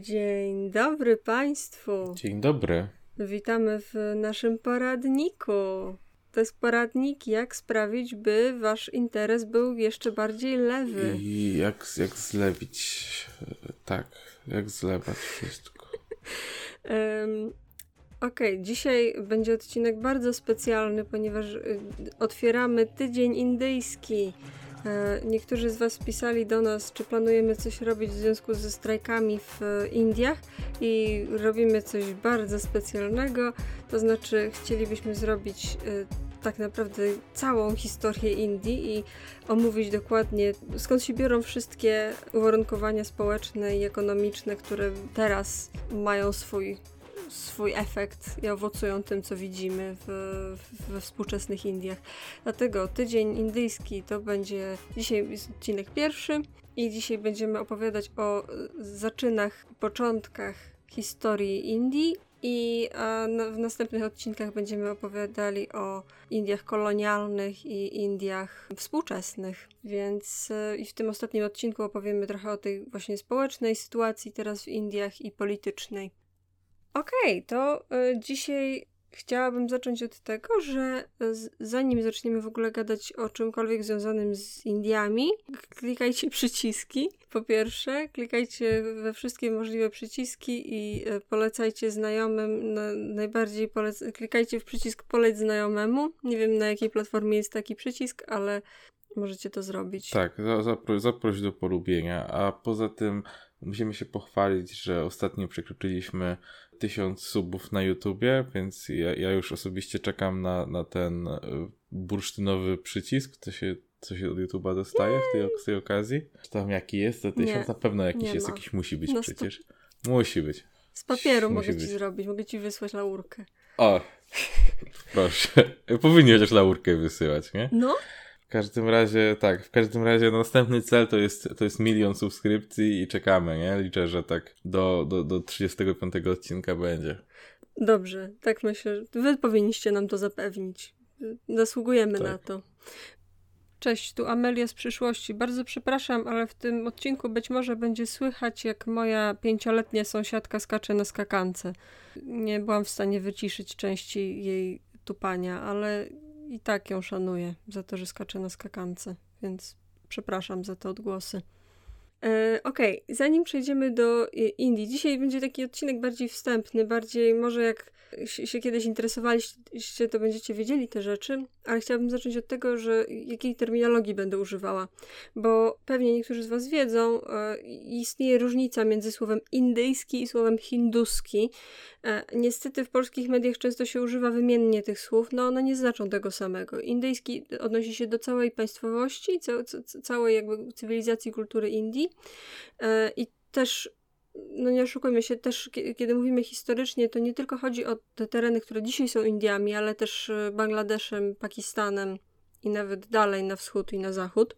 Dzień dobry Państwu. Dzień dobry. Witamy w naszym poradniku. To jest poradnik, jak sprawić, by Wasz interes był jeszcze bardziej lewy. I jak, jak zlewić. Tak, jak zlewać wszystko. um, Okej, okay, dzisiaj będzie odcinek bardzo specjalny, ponieważ y, otwieramy tydzień indyjski. E, niektórzy z Was pisali do nas, czy planujemy coś robić w związku ze strajkami w Indiach i robimy coś bardzo specjalnego, to znaczy chcielibyśmy zrobić e, tak naprawdę całą historię Indii i omówić dokładnie skąd się biorą wszystkie uwarunkowania społeczne i ekonomiczne, które teraz mają swój swój efekt i owocują tym, co widzimy w, we współczesnych Indiach. Dlatego tydzień indyjski to będzie dzisiaj jest odcinek pierwszy i dzisiaj będziemy opowiadać o zaczynach, początkach historii Indii i w następnych odcinkach będziemy opowiadali o Indiach kolonialnych i Indiach współczesnych. Więc e, i w tym ostatnim odcinku opowiemy trochę o tej właśnie społecznej sytuacji teraz w Indiach i politycznej. Okej, okay, to y, dzisiaj chciałabym zacząć od tego, że z, zanim zaczniemy w ogóle gadać o czymkolwiek związanym z Indiami, klikajcie przyciski. Po pierwsze, klikajcie we wszystkie możliwe przyciski i y, polecajcie znajomym. Na, najbardziej polec klikajcie w przycisk poleć znajomemu. Nie wiem na jakiej platformie jest taki przycisk, ale możecie to zrobić. Tak, zaproś, zaproś do polubienia. A poza tym musimy się pochwalić, że ostatnio przekroczyliśmy tysiąc subów na YouTubie, więc ja, ja już osobiście czekam na, na ten e, bursztynowy przycisk, co się, co się od YouTube'a dostaje w tej, z tej okazji. Czy tam jaki jest to tysiąc? Na pewno jakiś jest, jakiś musi być no przecież. Musi być. Z papieru musi mogę być. ci zrobić, mogę ci wysłać laurkę. O, proszę. Powinni chociaż laurkę wysyłać, nie? No każdym razie, tak, w każdym razie następny cel to jest, to jest milion subskrypcji i czekamy, nie? Liczę, że tak do, do, do 35 odcinka będzie. Dobrze, tak myślę. Wy powinniście nam to zapewnić. Zasługujemy tak. na to. Cześć, tu Amelia z przyszłości. Bardzo przepraszam, ale w tym odcinku być może będzie słychać, jak moja pięcioletnia sąsiadka skacze na skakance. Nie byłam w stanie wyciszyć części jej tupania, ale i tak ją szanuję za to, że skacze na skakance, więc przepraszam za te odgłosy. E, Okej, okay. zanim przejdziemy do e, Indii, dzisiaj będzie taki odcinek bardziej wstępny, bardziej może jak się kiedyś interesowaliście, to będziecie wiedzieli te rzeczy, ale chciałabym zacząć od tego, że jakiej terminologii będę używała, bo pewnie niektórzy z Was wiedzą, e, istnieje różnica między słowem indyjski i słowem hinduski. Niestety w polskich mediach często się używa wymiennie tych słów, no one nie znaczą tego samego. Indyjski odnosi się do całej państwowości, całej jakby cywilizacji kultury Indii i też no nie oszukujmy się, też kiedy mówimy historycznie, to nie tylko chodzi o te tereny, które dzisiaj są Indiami, ale też e, Bangladeszem, Pakistanem i nawet dalej na wschód i na zachód.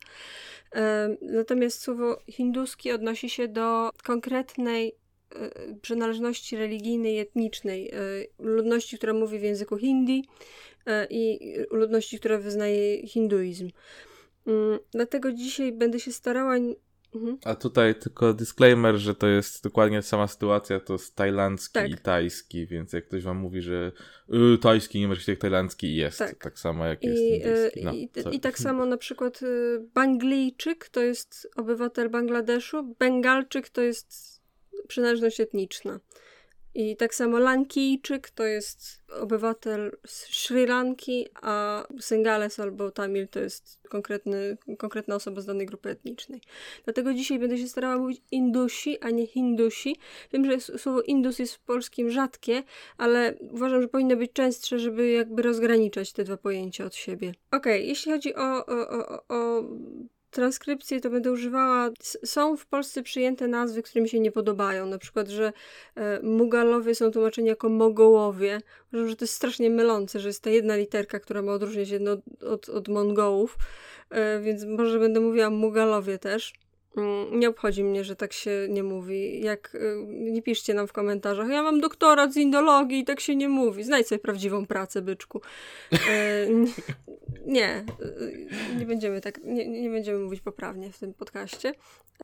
E, natomiast słowo hinduski odnosi się do konkretnej e, przynależności religijnej i etnicznej ludności, która mówi w języku hindi i ludności, która wyznaje hinduizm. Mm, dlatego dzisiaj będę się starała Mhm. A tutaj tylko disclaimer, że to jest dokładnie sama sytuacja, to jest tajlandzki tak. i tajski, więc jak ktoś wam mówi, że y, tajski nie być jak tajlandzki jest, tak, tak samo jak I, jest indyjski. No, i, i, tak samo na przykład y, Banglijczyk to jest obywatel Bangladeszu, Bengalczyk to jest przynależność etniczna. I tak samo Lankijczyk to jest obywatel Sri Lanki, a Singales albo Tamil to jest konkretny, konkretna osoba z danej grupy etnicznej. Dlatego dzisiaj będę się starała mówić Indusi, a nie Hindusi. Wiem, że słowo Indus jest w polskim rzadkie, ale uważam, że powinno być częstsze, żeby jakby rozgraniczać te dwa pojęcia od siebie. Okej, okay, jeśli chodzi o, o, o, o transkrypcję to będę używała. Są w Polsce przyjęte nazwy, które mi się nie podobają. Na przykład, że e, Mugalowie są tłumaczeni jako Mogołowie. Uważam, że to jest strasznie mylące, że jest ta jedna literka, która ma odróżniać jedno od, od, od Mongołów. E, więc może będę mówiła Mugalowie też. Mm, nie obchodzi mnie, że tak się nie mówi. Jak y, nie piszcie nam w komentarzach, ja mam doktorat z indologii i tak się nie mówi. Znajdź sobie prawdziwą pracę, byczku. E, nie, y, nie będziemy tak, nie, nie będziemy mówić poprawnie w tym podcaście.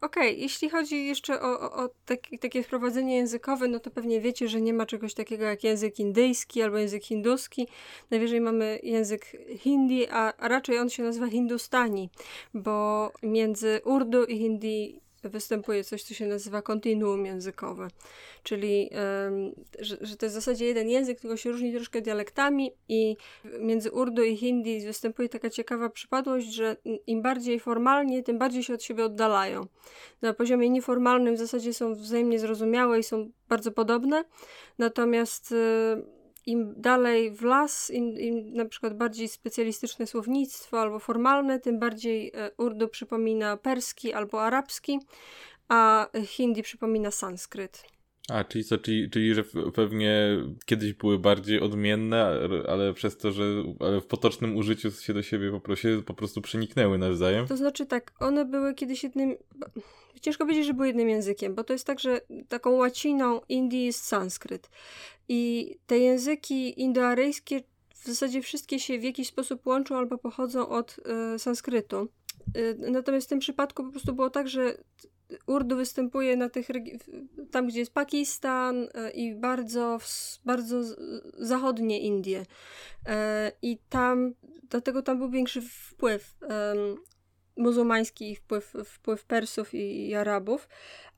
Okej, okay, jeśli chodzi jeszcze o, o, o taki, takie wprowadzenie językowe, no to pewnie wiecie, że nie ma czegoś takiego jak język indyjski albo język hinduski. Najwyżej mamy język hindi, a, raczej on się nazywa hindustani, bo między Urdu i Hindi występuje coś, co się nazywa kontinuum językowe, czyli że, że to jest w zasadzie jeden język, tylko się różni troszkę dialektami i między Urdu i Hindi występuje taka ciekawa przypadłość, że im bardziej formalnie, tym bardziej się od siebie oddalają. Na poziomie nieformalnym w zasadzie są wzajemnie zrozumiałe i są bardzo podobne, natomiast im dalej w las, im, im na przykład bardziej specjalistyczne słownictwo albo formalne, tym bardziej e, urdu przypomina perski albo arabski, a hindi przypomina sanskryt. A, czyli co, czyli, czyli że pewnie kiedyś były bardziej odmienne, ale przez to, że ale w potocznym użyciu się do siebie po prostu, po prostu przeniknęły nawzajem? To znaczy tak, one były kiedyś jednym... Ciężko powiedzieć, że były jednym językiem, bo to jest tak, że taką łaciną Indii jest sanskryt. I te języki indoaryjskie w zasadzie wszystkie się w jakiś sposób łączą albo pochodzą od y, sanskrytu. Y, natomiast w tym przypadku po prostu było tak, że Urdu występuje na tych tam, gdzie jest Pakistan e, i bardzo, bardzo zachodnie Indie. I tam, dlatego tam był większy wpływ muzułmański wpływ, wpływ Persów i, i, Arabów,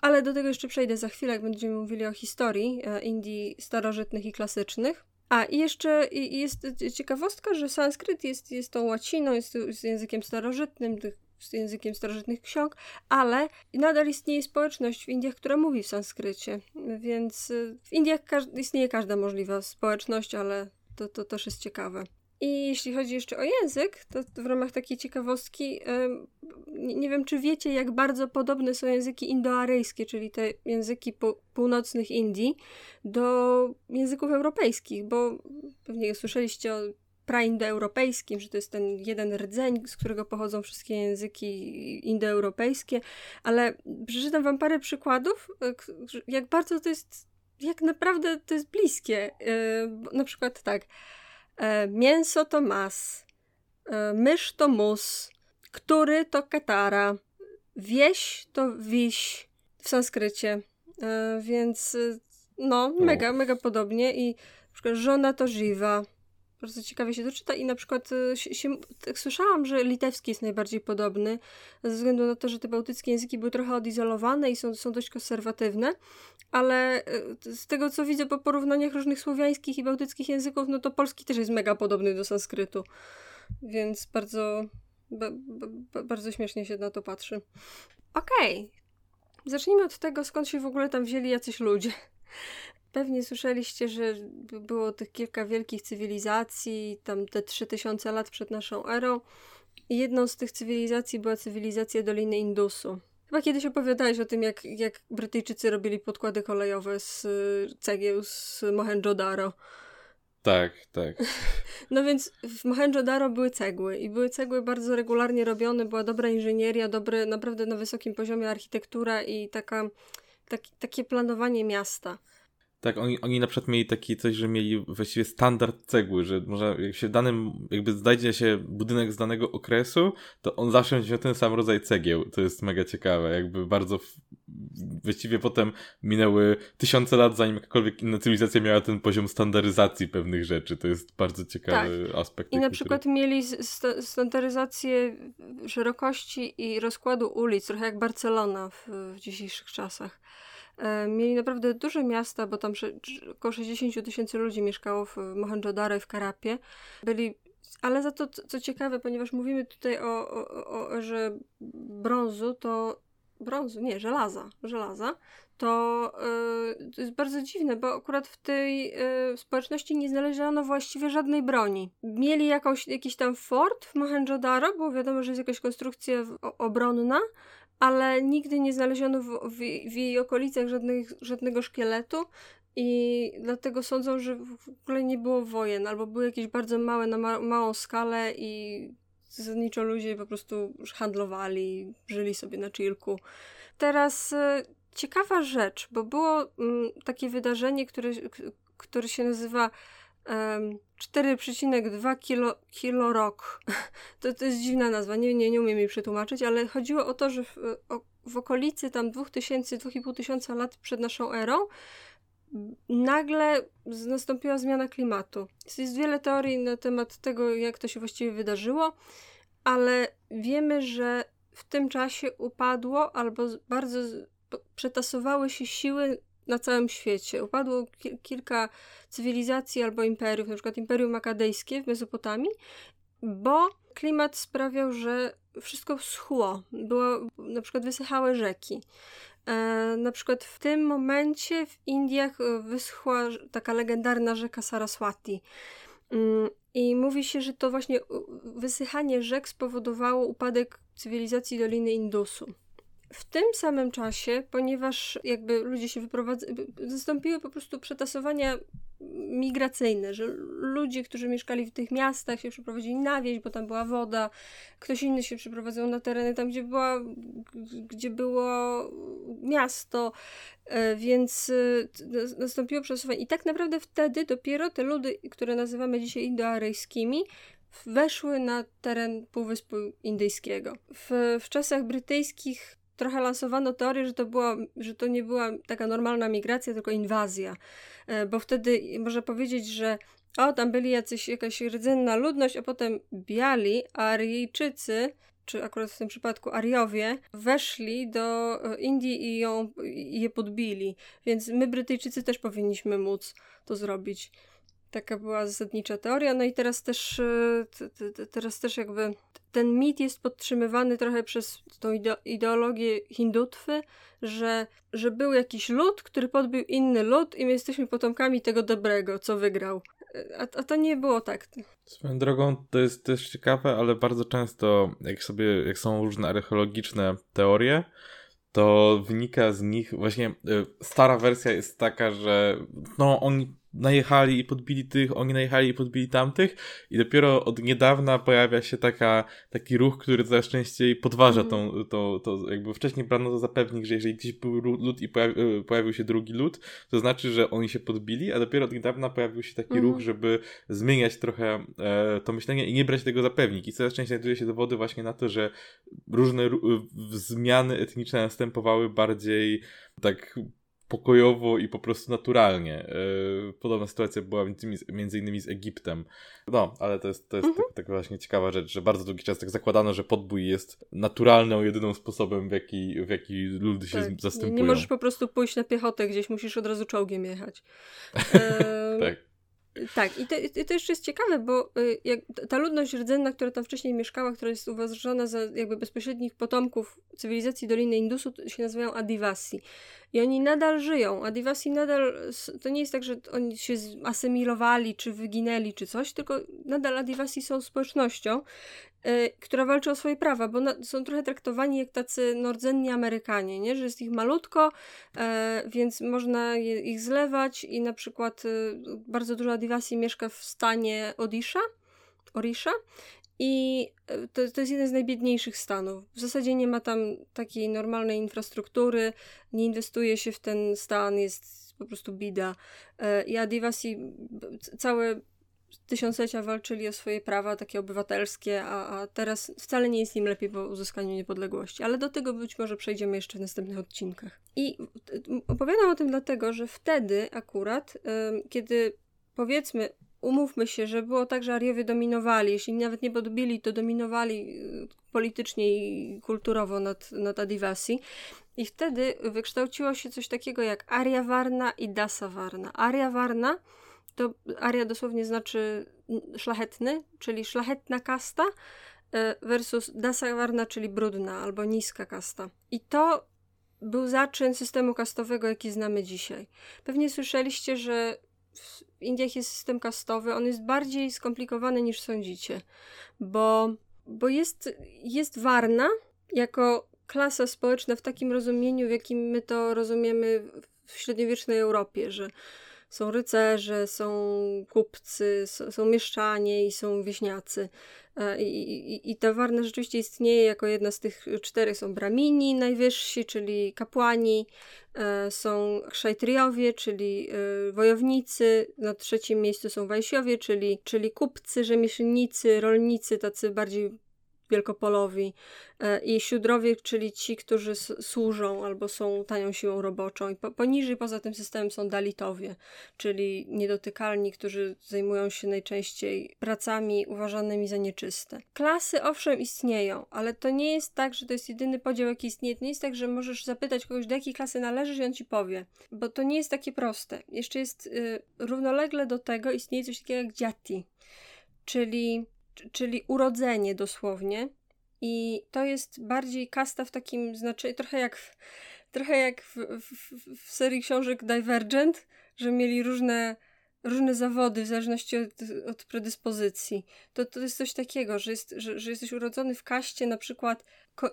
ale do tego jeszcze przejdę za chwilę, jak będziemy mówili o historii e, Indii starożytnych i klasycznych. A i jeszcze jest ciekawostka, że sanskryt jest, jest tą łaciną, jest, jest językiem starożytnym, z językiem starożytnych ksiąg, ale nadal istnieje społeczność w Indiach, która mówi w sanskrycie, więc y, w Indiach istnieje każda możliwa społeczność, ale to, to też jest ciekawe. I jeśli chodzi jeszcze o język, to w ramach takiej ciekawostki, nie wiem czy wiecie, jak bardzo podobne są języki indoaryjskie, czyli te języki północnych Indii, do języków europejskich, bo pewnie słyszeliście o praindoeuropejskim, że to jest ten jeden rdzeń, z którego pochodzą wszystkie języki indoeuropejskie, ale przeczytam wam parę przykładów, e, jak bardzo to jest, jak naprawdę to jest bliskie. E, na przykład tak, mięso to mas, mysz to mus, który to katara, wieś to wiś w sanskrycie, więc no, mega, mega podobnie i na przykład żona to żywa, bardzo ciekawie się to czyta i na przykład y, się, tak słyszałam, że litewski jest najbardziej podobny, ze względu na to, że te bałtyckie języki były trochę odizolowane i są, są dość konserwatywne, ale y, z tego co widzę po porównaniach różnych słowiańskich i bałtyckich języków, no to polski też jest mega podobny do sanskrytu, więc bardzo, ba, ba, bardzo śmiesznie się na to patrzy. Okej, okay. zacznijmy od tego, skąd się w ogóle tam wzięli jacyś ludzie. Pewnie słyszeliście, że było tych kilka wielkich cywilizacji, tam te 3000 lat przed naszą erą. I jedną z tych cywilizacji była cywilizacja Doliny Indusu. Chyba kiedyś opowiadałeś o tym, jak, jak Brytyjczycy robili podkłady kolejowe z cegieł z Mohenjo-Daro. Tak, tak. No więc w Mohenjo-Daro były cegły i były cegły bardzo regularnie robione, była dobra inżynieria, dobre, naprawdę na wysokim poziomie architektura i taka, taki, takie planowanie miasta. Tak, oni, oni na przykład mieli taki coś, że mieli właściwie standard cegły, że może jak się danym, jakby znajdzie się budynek z danego okresu, to on zawsze będzie miał ten sam rodzaj cegieł. To jest mega ciekawe, jakby bardzo właściwie potem minęły tysiące lat, zanim jakakolwiek inna cywilizacja miała ten poziom standaryzacji pewnych rzeczy. To jest bardzo ciekawy tak. aspekt. I na przykład mieli st standaryzację szerokości i rozkładu ulic, trochę jak Barcelona w, w dzisiejszych czasach. E, mieli naprawdę duże miasta, bo tam około 60 tysięcy ludzi mieszkało w Mohenjo-Daro i w Karapie. Byli ale za to, co ciekawe, ponieważ mówimy tutaj o, o, o że brązu, to brązu, nie, żelaza, żelaza, to, yy, to jest bardzo dziwne, bo akurat w tej yy, społeczności nie znaleziono właściwie żadnej broni. Mieli jakąś, jakiś tam fort w Mohenjo-Daro, bo wiadomo, że jest jakaś konstrukcja obronna, ale nigdy nie znaleziono w, w, w jej okolicach żadnych, żadnego szkieletu i dlatego sądzą, że w ogóle nie było wojen, albo były jakieś bardzo małe, na ma małą skalę i zasadniczo ludzie po prostu handlowali, żyli sobie na chillku. Teraz e, ciekawa rzecz, bo było mm, takie wydarzenie, które, które się nazywa 4,2 kilo, kilo rok. To, to jest dziwna nazwa, nie, nie, nie umiem jej przetłumaczyć, ale chodziło o to, że w, o, w okolicy tam 2000, 2500 lat przed naszą erą nagle nastąpiła zmiana klimatu. Jest wiele teorii na temat tego, jak to się właściwie wydarzyło, ale wiemy, że w tym czasie upadło albo bardzo przetasowały się siły na całym świecie. Upadło ki kilka cywilizacji albo imperiów, na przykład Imperium Akadejskie w Mezopotamii, bo klimat sprawiał, że wszystko schło. Było, na przykład wysychałe rzeki. E, na przykład w tym momencie w Indiach e, wyschła taka legendarna rzeka Saraswati. Mm, I mówi się, że to właśnie wysychanie rzek spowodowało upadek cywilizacji Doliny Indusu. W tym samym czasie, ponieważ jakby ludzie się wyprowadzali, zastąpiły po prostu przetasowania migracyjne, że ludzie, którzy mieszkali w tych miastach się przeprowadzili na wieś, bo tam była woda, ktoś inny się przeprowadzał na tereny tam, gdzie, była, gdzie było miasto, e, więc e, nastąpiło przetasowanie. I tak naprawdę wtedy dopiero te ludy, które nazywamy dzisiaj indoaryjskimi, weszły na teren Półwyspu Indyjskiego. W, w czasach brytyjskich trochę lansowano teorię, że to, że to nie była taka normalna migracja, tylko inwazja. E, bo wtedy można powiedzieć, że o, tam byli jacyś, jakaś rdzenna ludność, a potem biali, Aryjczycy, czy akurat w tym przypadku Ariowie, weszli do e, Indii i, ją, i je podbili. Więc my, Brytyjczycy, też powinniśmy móc to zrobić. Taka była zasadnicza teoria. No i teraz też, e, teraz też jakby ten mit jest podtrzymywany trochę przez tą ideologię hindutwy, że, że był jakiś lud, który podbił inny lud i my jesteśmy potomkami tego dobrego, co wygrał. A, a to nie było tak. Swoją drogą to jest też ciekawe, ale bardzo często, jak sobie, jak są różne archeologiczne teorie, to wynika z nich właśnie e, stara wersja jest taka, że no oni najechali i podbili tych, oni najechali i podbili tamtych i dopiero od niedawna pojawia się taka, taki ruch, który coraz częściej podważa mm. tą, to, to, jakby wcześniej brano to za pewnik, że jeżeli gdzieś był lud i pojawi, e, pojawił się drugi lud, to znaczy, że oni się podbili, a dopiero od niedawna pojawił się taki mm. ruch, żeby zmieniać trochę e, to myślenie i nie brać tego za pewnik i coraz częściej znajduje się dowody właśnie na to, że różne zmiany etniczne następowały bardziej tak pokojowo i po prostu naturalnie. E, podobna sytuacja była między innymi z Egiptem. No, ale to jest, to jest mhm. tak, tak, właśnie ciekawa rzecz, że bardzo długi czas tak zakładano, że podbój jest naturalną, jedyną sposobem, w jaki, w jaki ludy się tak. zastępują. Nie możesz po prostu pójść na piechotę gdzieś, musisz od razu czołgiem jechać. tak. Tak, i to, i to jeszcze jest ciekawe, bo y, ta ludność rdzenna, która tam wcześniej mieszkała, która jest uważana za jakby bezpośrednich potomków cywilizacji Doliny Indusu, się nazywają Adivasi. I oni nadal żyją. Adivasi nadal, to nie jest tak, że oni się asymilowali, czy wyginęli, czy coś, tylko nadal Adivasi są społecznością która walczy o swoje prawa, bo na, są trochę traktowani jak tacy nordzenni Amerykanie, nie? że jest ich malutko, e, więc można je, ich zlewać i na przykład y, bardzo dużo Adivasi mieszka w stanie Odisha, Orisha i e, to, to jest jeden z najbiedniejszych stanów. W zasadzie nie ma tam takiej normalnej infrastruktury, nie inwestuje się w ten stan, jest po prostu bida. E, I Adivasi, całe tysiąclecia walczyli o swoje prawa takie obywatelskie, a, a teraz wcale nie jest im lepiej po uzyskaniu niepodległości. Ale do tego być może przejdziemy jeszcze w następnych odcinkach. I opowiadam o tym dlatego, że wtedy akurat, kiedy powiedzmy umówmy się, że było tak, że Ariowie dominowali, jeśli nawet nie podbili, to dominowali y, politycznie i kulturowo nad, nad Adivasi. I wtedy wykształciło się coś takiego jak Arya Varna i Dasa Varna. Arya Varna to aria dosłownie znaczy szlachetny, czyli szlachetna kasta e, versus dasawarna, czyli brudna albo niska kasta. I to był zaczyn systemu kastowego, jaki znamy dzisiaj. Pewnie słyszeliście, że w Indiach jest system kastowy, on jest bardziej skomplikowany niż sądzicie, bo, bo jest, jest warna jako klasa społeczna w takim rozumieniu, w jakim my to rozumiemy w średniowiecznej Europie, że Są rycerze, są kupcy, są mieszczanie i są wieśniacy. E, I, i, I ta warna rzeczywiście istnieje jako jedna z tych czterech. Są bramini najwyżsi, czyli kapłani, e, są szajtriowie, czyli e, wojownicy, na trzecim miejscu są wajsiowie, czyli, czyli kupcy, rzemieślnicy, rolnicy, tacy bardziej wielkopolowi e, i siódrowie, czyli ci, którzy służą albo są tanią siłą roboczą. I po, poniżej poza tym systemem są dalitowie, czyli niedotykalni, którzy zajmują się najczęściej pracami uważanymi za nieczyste. Klasy owszem istnieją, ale to nie jest tak, że to jest jedyny podział, jaki istnieje. To nie jest tak, że możesz zapytać kogoś, do jakiej klasy należysz i on ci powie, bo to nie jest takie proste. Jeszcze jest y, równolegle do tego istnieje coś takiego jak dziati, czyli czyli urodzenie dosłownie. I to jest bardziej kasta w takim znaczeniu, trochę jak, w, trochę jak w, w, w serii książek Divergent, że mieli różne różne zawody w zależności od, od predyspozycji. To, to jest coś takiego, że, jest, że, że jesteś urodzony w kaście na przykład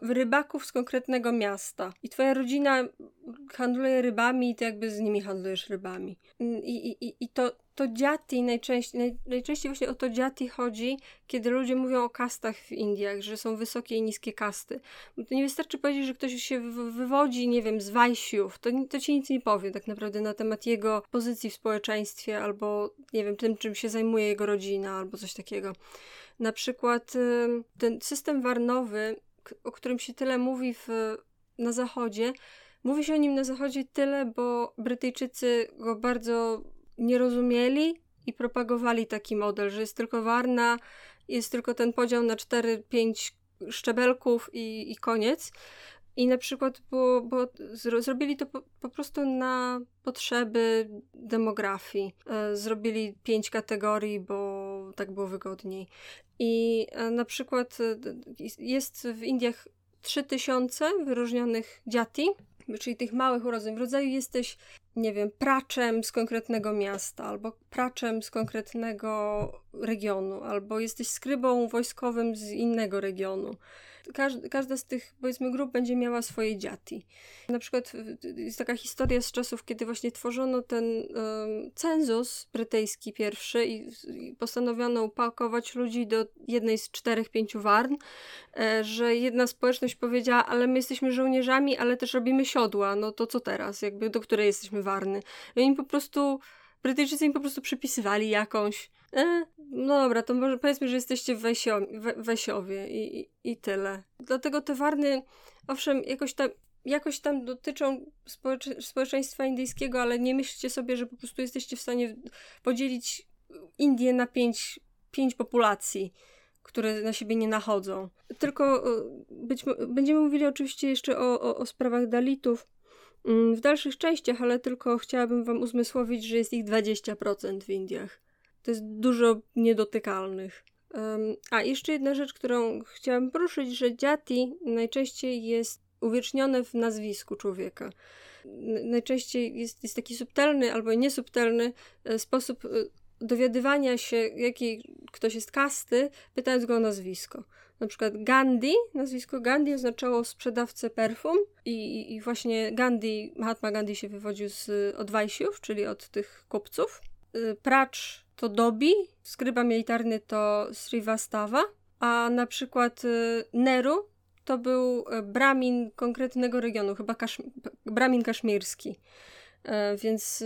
rybaków z konkretnego miasta i twoja rodzina handluje rybami i ty jakby z nimi handlujesz rybami. I, i, i to, to dziati najczęściej, naj, najczęściej właśnie o to dziati chodzi, kiedy ludzie mówią o kastach w Indiach, że są wysokie i niskie kasty. To nie wystarczy powiedzieć, że ktoś się wywodzi, nie wiem, z Wajsiów, to, to ci nic nie powie tak naprawdę na temat jego pozycji w społeczeństwie albo, nie wiem, tym, czym się zajmuje jego rodzina albo coś takiego. Na przykład ten system warnowy, o którym się tyle mówi w, na zachodzie, mówi się o nim na zachodzie tyle, bo Brytyjczycy go bardzo nie rozumieli i propagowali taki model, że jest tylko warna, jest tylko ten podział na 4-5 szczebelków i, i koniec. I na przykład, bo, bo zrobili to po, po, prostu na potrzeby demografii. E, zrobili pięć kategorii, bo tak było wygodniej. I e, na przykład e, jest w Indiach 3000 wyróżnionych dziati, czyli tych małych urodzeń. W rodzaju jesteś, nie wiem, praczem z konkretnego miasta, albo praczem z konkretnego regionu, albo jesteś skrybą wojskowym z innego regionu każda, z tych, powiedzmy, grup będzie miała swoje dziati. Na przykład jest taka historia z czasów, kiedy właśnie tworzono ten um, cenzus brytyjski pierwszy i, i, postanowiono upakować ludzi do jednej z czterech, pięciu warn, e, że jedna społeczność powiedziała, ale my jesteśmy żołnierzami, ale też robimy siodła, no to co teraz, jakby do której jesteśmy warny. I oni po prostu Brytyjczycy im po prostu przypisywali jakąś. E, no dobra, to może powiedzmy, że jesteście Wesio, we, Wesiowie i, i, i, tyle. Dlatego te warny, owszem, jakoś tam, jakoś tam dotyczą społecze, społeczeństwa indyjskiego, ale nie myślcie sobie, że po prostu jesteście w stanie podzielić Indię na pięć, pięć populacji które na siebie nie nachodzą. Tylko e, być, będziemy mówili oczywiście jeszcze o, o, o sprawach Dalitów, w dalszych częściach, ale tylko chciałabym Wam uzmysłowić, że jest ich 20% w Indiach. To jest dużo niedotykalnych. A jeszcze jedna rzecz, którą chciałam poruszyć, że dziati najczęściej jest uwiecznione w nazwisku człowieka. Najczęściej jest, jest taki subtelny albo niesubtelny e, sposób e, dowiadywania się, jaki ktoś jest kasty, pytając go o nazwisko. Na przykład Gandhi, nazwisko Gandhi oznaczało sprzedawcę perfum i, i właśnie Gandhi, Mahatma Gandhi się wywodził z, od Wajsiów, czyli od tych kupców. Y, Pracz to Dobi, skryba militarny to Srivastava, a na przykład y, Neru to był y, bramin konkretnego regionu, chyba kaszm bramin kaszmirski. Więc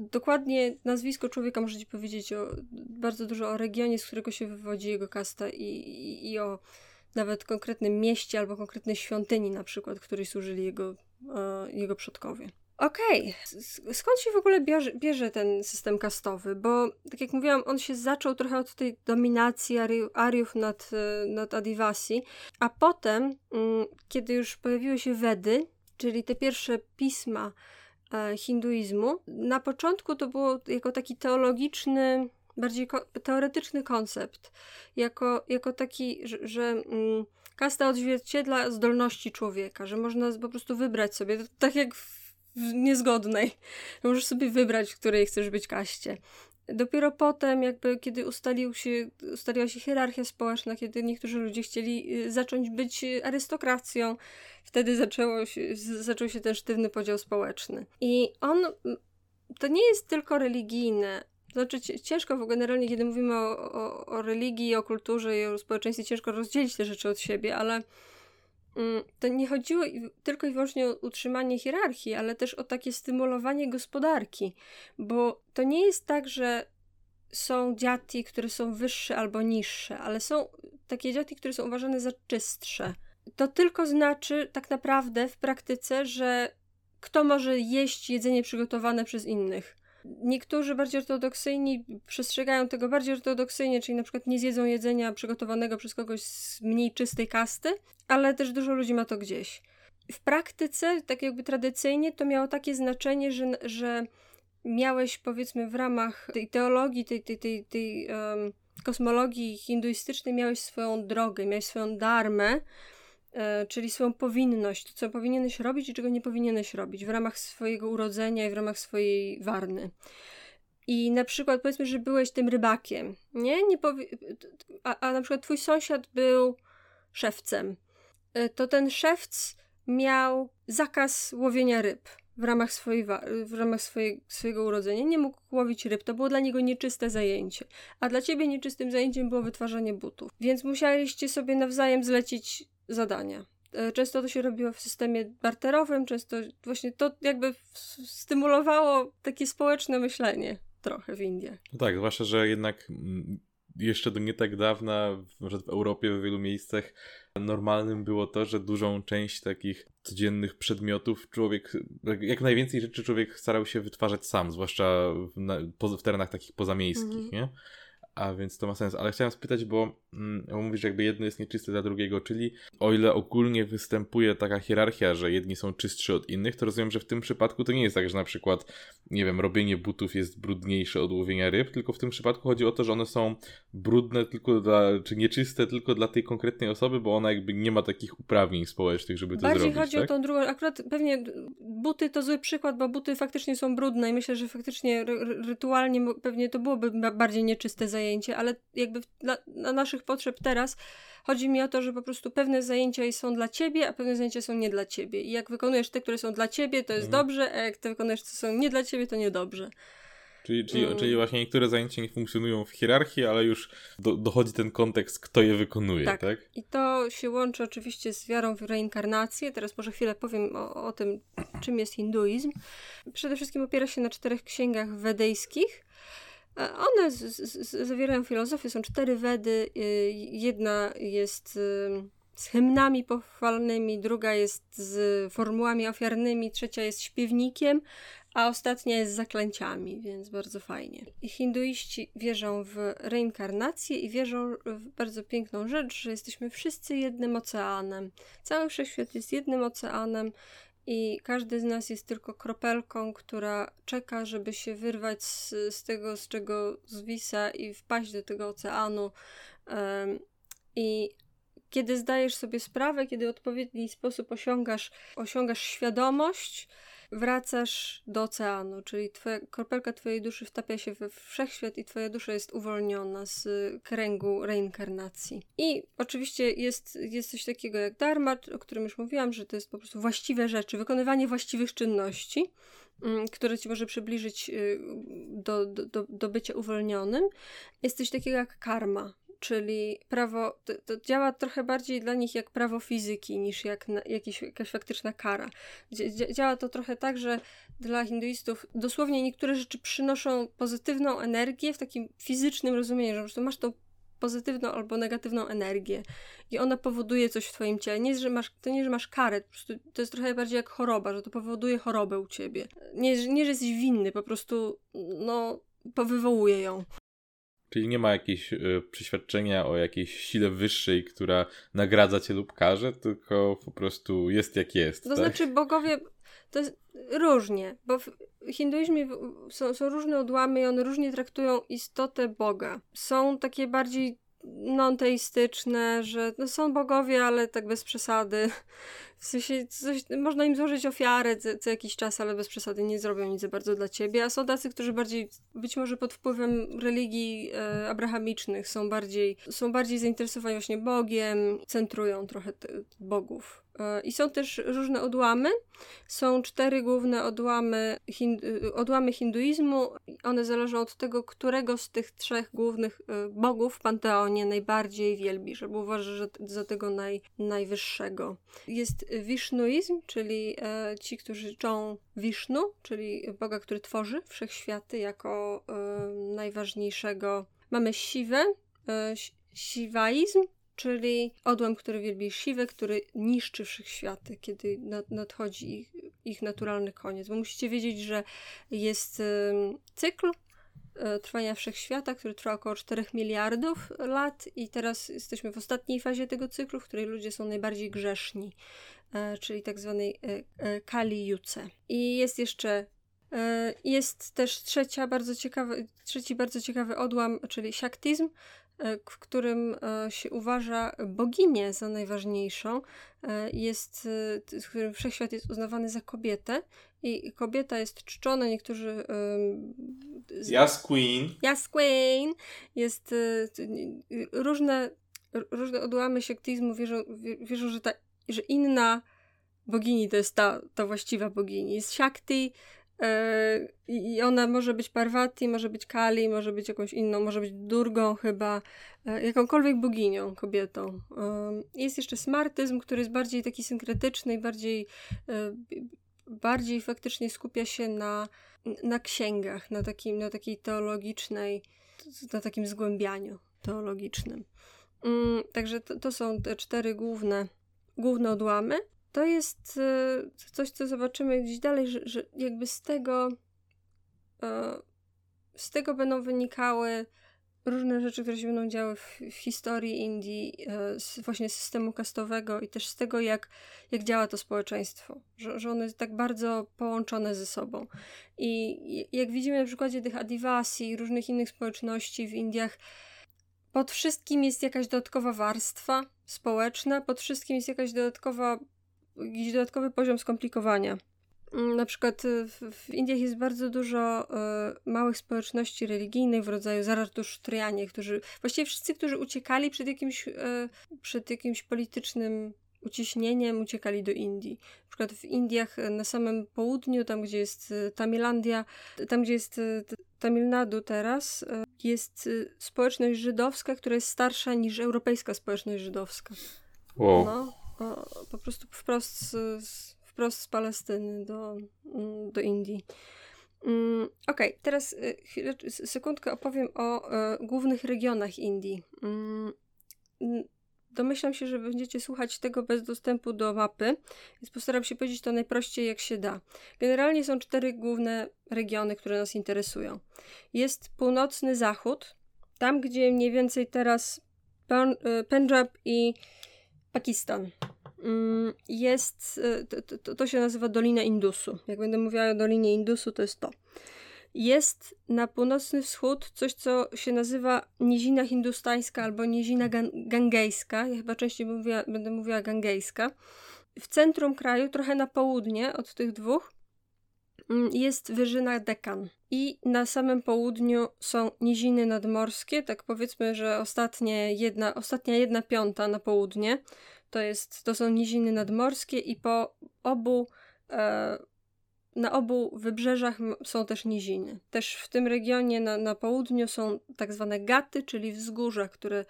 dokładnie nazwisko człowieka może ci powiedzieć o, bardzo dużo o regionie, z którego się wywodzi jego kasta i, i, i o nawet konkretnym mieście albo konkretnej świątyni na przykład, której służyli jego, e, jego przodkowie. Okej, okay. skąd się w ogóle bierze, bierze, ten system kastowy? Bo, tak jak mówiłam, on się zaczął trochę od tej dominacji Ariów nad, e, nad Adivasi, a potem, mm, kiedy już pojawiły się Wedy, czyli te pierwsze pisma, hinduizmu. Na początku to było jako taki teologiczny, bardziej teoretyczny koncept, jako, jako taki, że, że mm, kasta odzwierciedla zdolności człowieka, że można po prostu wybrać sobie, tak jak w niezgodnej, możesz sobie wybrać, w której chcesz być kaście. Dopiero potem, jakby kiedy ustalił się, ustaliła się hierarchia społeczna, kiedy niektórzy ludzie chcieli y, zacząć być arystokracją, wtedy zaczęło się, zaczął się ten sztywny podział społeczny. I on to nie jest tylko religijne. Znaczy, ciężko w generalnie, kiedy mówimy o, o, o religii, o kulturze i o społeczeństwie, ciężko rozdzielić te rzeczy od siebie, ale mm, to nie chodziło tylko i wyłącznie o utrzymanie hierarchii, ale też o takie stymulowanie gospodarki, bo to nie jest tak, że są dziati, które są wyższe albo niższe, ale są takie dziati, które są uważane za czystsze. To tylko znaczy tak naprawdę w praktyce, że kto może jeść jedzenie przygotowane przez innych. Niektórzy bardziej ortodoksyjni przestrzegają tego bardziej ortodoksyjnie, czyli na przykład nie zjedzą jedzenia przygotowanego przez kogoś z mniej czystej kasty, ale też dużo ludzi ma to gdzieś. W praktyce, tak jakby tradycyjnie, to miało takie znaczenie, że, że miałeś powiedzmy w ramach tej teologii, tej, tej, tej, tej um, kosmologii hinduistycznej, miałeś swoją drogę, miałeś swoją darmę, czyli swoją powinność, to co powinieneś robić i czego nie powinieneś robić w ramach swojego urodzenia i w ramach swojej warny. I na przykład powiedzmy, że byłeś tym rybakiem, nie? nie powi- a, a na przykład twój sąsiad był szewcem. E, to ten szewc miał zakaz łowienia ryb w ramach, swojej, w ramach swojej, swojego urodzenia. Nie mógł łowić ryb, to było dla niego nieczyste zajęcie. A dla ciebie nieczystym zajęciem było wytwarzanie butów. Więc musieliście sobie nawzajem zlecić zadania. E, często to się robiło w systemie barterowym, często właśnie to jakby stymulowało takie społeczne myślenie trochę w Indiach. No tak, zwłaszcza, że jednak mm, jeszcze do nie tak dawna, w Europie w wielu miejscach normalnym było to, że dużą część takich codziennych przedmiotów człowiek, jak najwięcej rzeczy człowiek starał się wytwarzać sam, zwłaszcza w, w terenach takich pozamiejskich, -hmm. nie? A więc to ma sens. Ale chciałem spytać, bo mm, mówisz, że jakby jedno jest nieczyste dla drugiego, czyli o ile ogólnie występuje taka hierarchia, że jedni są czystszy od innych, to rozumiem, że w tym przypadku to nie jest tak, że na przykład, nie wiem, robienie butów jest brudniejsze od łowienia ryb, tylko w tym przypadku chodzi o to, że one są brudne tylko dla, czy nieczyste tylko dla tej konkretnej osoby, bo ona jakby nie ma takich uprawnień społecznych, żeby to Bardziej zrobić. Bardziej chodzi tak? o tą drugą, akurat pewnie buty to zły przykład, bo buty faktycznie są brudne i myślę, że faktycznie rytualnie pewnie to byłoby bardziej nieczyste zajęcie zajęcie, ale jakby dla, dla naszych potrzeb teraz chodzi mi o to, że po prostu pewne zajęcia są dla ciebie, a pewne zajęcia są nie dla ciebie. I jak wykonujesz te, które są dla ciebie, to jest mhm. dobrze, a jak te wykonujesz, co są nie dla ciebie, to niedobrze. Czyli, czyli, mm. czyli właśnie niektóre zajęcia nie funkcjonują w hierarchii, ale już do, dochodzi ten kontekst, kto je wykonuje, tak. tak? I to się łączy oczywiście z wiarą w reinkarnację. Teraz może chwilę powiem o, o tym, czym jest hinduizm. Przede wszystkim opiera się na czterech księgach wedyjskich, one z, z, zawierają filozofię, są cztery wedy. Y, jedna jest y, z hymnami pochwalnymi, druga jest z formułami ofiarnymi, trzecia jest śpiewnikiem, a ostatnia jest zaklęciami, więc bardzo fajnie. Hinduiści wierzą w reinkarnację i wierzą w bardzo piękną rzecz, że jesteśmy wszyscy jednym oceanem. Cały wszechświat jest jednym oceanem i każdy z nas jest tylko kropelką, która czeka, żeby się wyrwać z, z tego, z czego zwisa i wpaść do tego oceanu. Um, I kiedy zdajesz sobie sprawę, kiedy w odpowiedni sposób osiągasz, osiągasz świadomość, wracasz do oceanu, czyli twoja, kropelka twojej duszy wtapia się we wszechświat i twoja dusza jest uwolniona z kręgu reinkarnacji. I oczywiście jest, jest coś takiego jak dharma, o którym już mówiłam, że to jest po prostu właściwe rzeczy, wykonywanie właściwych czynności, mm, które ci może przybliżyć y, do, do, do, do bycia uwolnionym. Jest coś takiego jak karma, czyli prawo, to, to, działa trochę bardziej dla nich jak prawo fizyki niż jak na, jakiś, jakaś faktyczna kara. działa to trochę tak, że dla hinduistów dosłownie niektóre rzeczy przynoszą pozytywną energię w takim fizycznym rozumieniu, że po prostu masz tą pozytywną albo negatywną energię i ona powoduje coś w twoim ciele. Nie że masz, to nie, że masz karę, to jest trochę bardziej jak choroba, że to powoduje chorobę u ciebie. Nie, nie że jesteś winny, po prostu no, wywołuje ją. Czyli nie ma jakiegoś y, przeświadczenia o jakiejś sile wyższej, która nagradza cię lub karze, tylko po prostu jest jak jest. To tak? znaczy bogowie, to jest różnie, bo w hinduizmie są, są różne odłamy i one różnie traktują istotę Boga. Są takie bardziej non-teistyczne, że no są bogowie, ale tak bez przesady. W sensie coś, można im złożyć ofiarę co, co, jakiś czas, ale bez przesady nie zrobią nic za bardzo dla ciebie. A są tacy, którzy bardziej, być może pod wpływem religii e, abrahamicznych są bardziej, są bardziej zainteresowani właśnie Bogiem, centrują trochę bogów I są też różne odłamy. Są cztery główne odłamy, hindu, odłamy hinduizmu. One zależą od tego, którego z tych trzech głównych e, bogów w panteonie najbardziej wielbisz, albo że za tego naj, najwyższego. Jest Wishnuizm, czyli e, ci, którzy czczą Wisznu, czyli Boga, który tworzy wszechświaty jako e, najważniejszego. Mamy Siwę, e, Siwaizm, czyli odłam, który wielbi siwę, który niszczy wszechświaty, kiedy nadchodzi ich, ich naturalny koniec. Bo musicie wiedzieć, że jest cykl e, trwania wszechświata, który trwa około 4 miliardów lat i teraz jesteśmy w ostatniej fazie tego cyklu, w której ludzie są najbardziej grzeszni, e, czyli tak zwanej e, Kali Juce. I jest jeszcze jest też trzecia bardzo trzeci bardzo ciekawy odłam, czyli siaktyzm, w którym e, się uważa boginię za najważniejszą, e, jest, w którym wszechświat jest uznawany za kobietę i kobieta jest czczona, niektórzy... Jas Queen. Jas Queen. Jest różne, różne odłamy siektyzmu wierzą, wierzą że, ta, że inna bogini to jest ta, ta właściwa bogini. Jest Shakti, E, I ona może być Parvati, może być Kali, może być jakąś inną, może być Durgą chyba, e, jakąkolwiek boginią, kobietą. E, jest jeszcze smartyzm, który jest bardziej taki synkretyczny i bardziej, bardziej faktycznie skupia się na, na księgach, na, takim, na takiej teologicznej, na takim zgłębianiu teologicznym. Mm, także to, to są te cztery główne, główne odłamy to jest e, coś, co zobaczymy gdzieś dalej, że, że jakby z tego e, z tego będą wynikały różne rzeczy, które się będą działy w, w historii Indii, e, z właśnie systemu kastowego i też z tego, jak, jak działa to społeczeństwo, że, że ono jest tak bardzo połączone ze sobą. I jak widzimy na przykładzie tych Adivasi i różnych innych społeczności w Indiach, pod wszystkim jest jakaś dodatkowa warstwa społeczna, pod wszystkim jest jakaś dodatkowa jakiś dodatkowy poziom skomplikowania. Mm, na przykład y, w, Indiach jest bardzo dużo y, małych społeczności religijnych w rodzaju Zaratusztrianie, którzy, właściwie wszyscy, którzy uciekali przed jakimś, y, przed jakimś politycznym uciśnieniem, uciekali do Indii. Na przykład w Indiach na samym południu, tam gdzie jest Tamilandia, tam gdzie jest Tamil Nadu teraz, jest społeczność żydowska, która jest starsza niż europejska społeczność żydowska. Wow. No, po prostu wprost z, wprost z Palestyny do, mm, do Indii. Mm, Okej, okay, teraz y, chwilę, sekundkę opowiem o e, głównych regionach Indii. Mm, domyślam się, że będziecie słuchać tego bez dostępu do mapy, więc postaram się powiedzieć to najprościej jak się da. Generalnie są cztery główne regiony, które nas interesują. Jest północny zachód, tam gdzie mniej więcej teraz e, Punjab i Pakistan. Mm, jest, y, to, to, to, się nazywa Dolina Indusu. Jak będę mówiła o Dolinie Indusu, to jest to. Jest na północny wschód coś, co się nazywa nizina hindustańska albo nizina gangejska. Ja chyba częściej mówiła, będę mówiła gangejska. W centrum kraju, trochę na południe od tych dwóch, jest wyżyna Dekan. I na samym południu są niziny nadmorskie, tak powiedzmy, że ostatnie jedna, ostatnia jedna piąta na południe to, jest, to są niziny nadmorskie i po obu e, na obu wybrzeżach są też niziny. Też w tym regionie na, na południu są tak zwane gaty, czyli wzgórza, które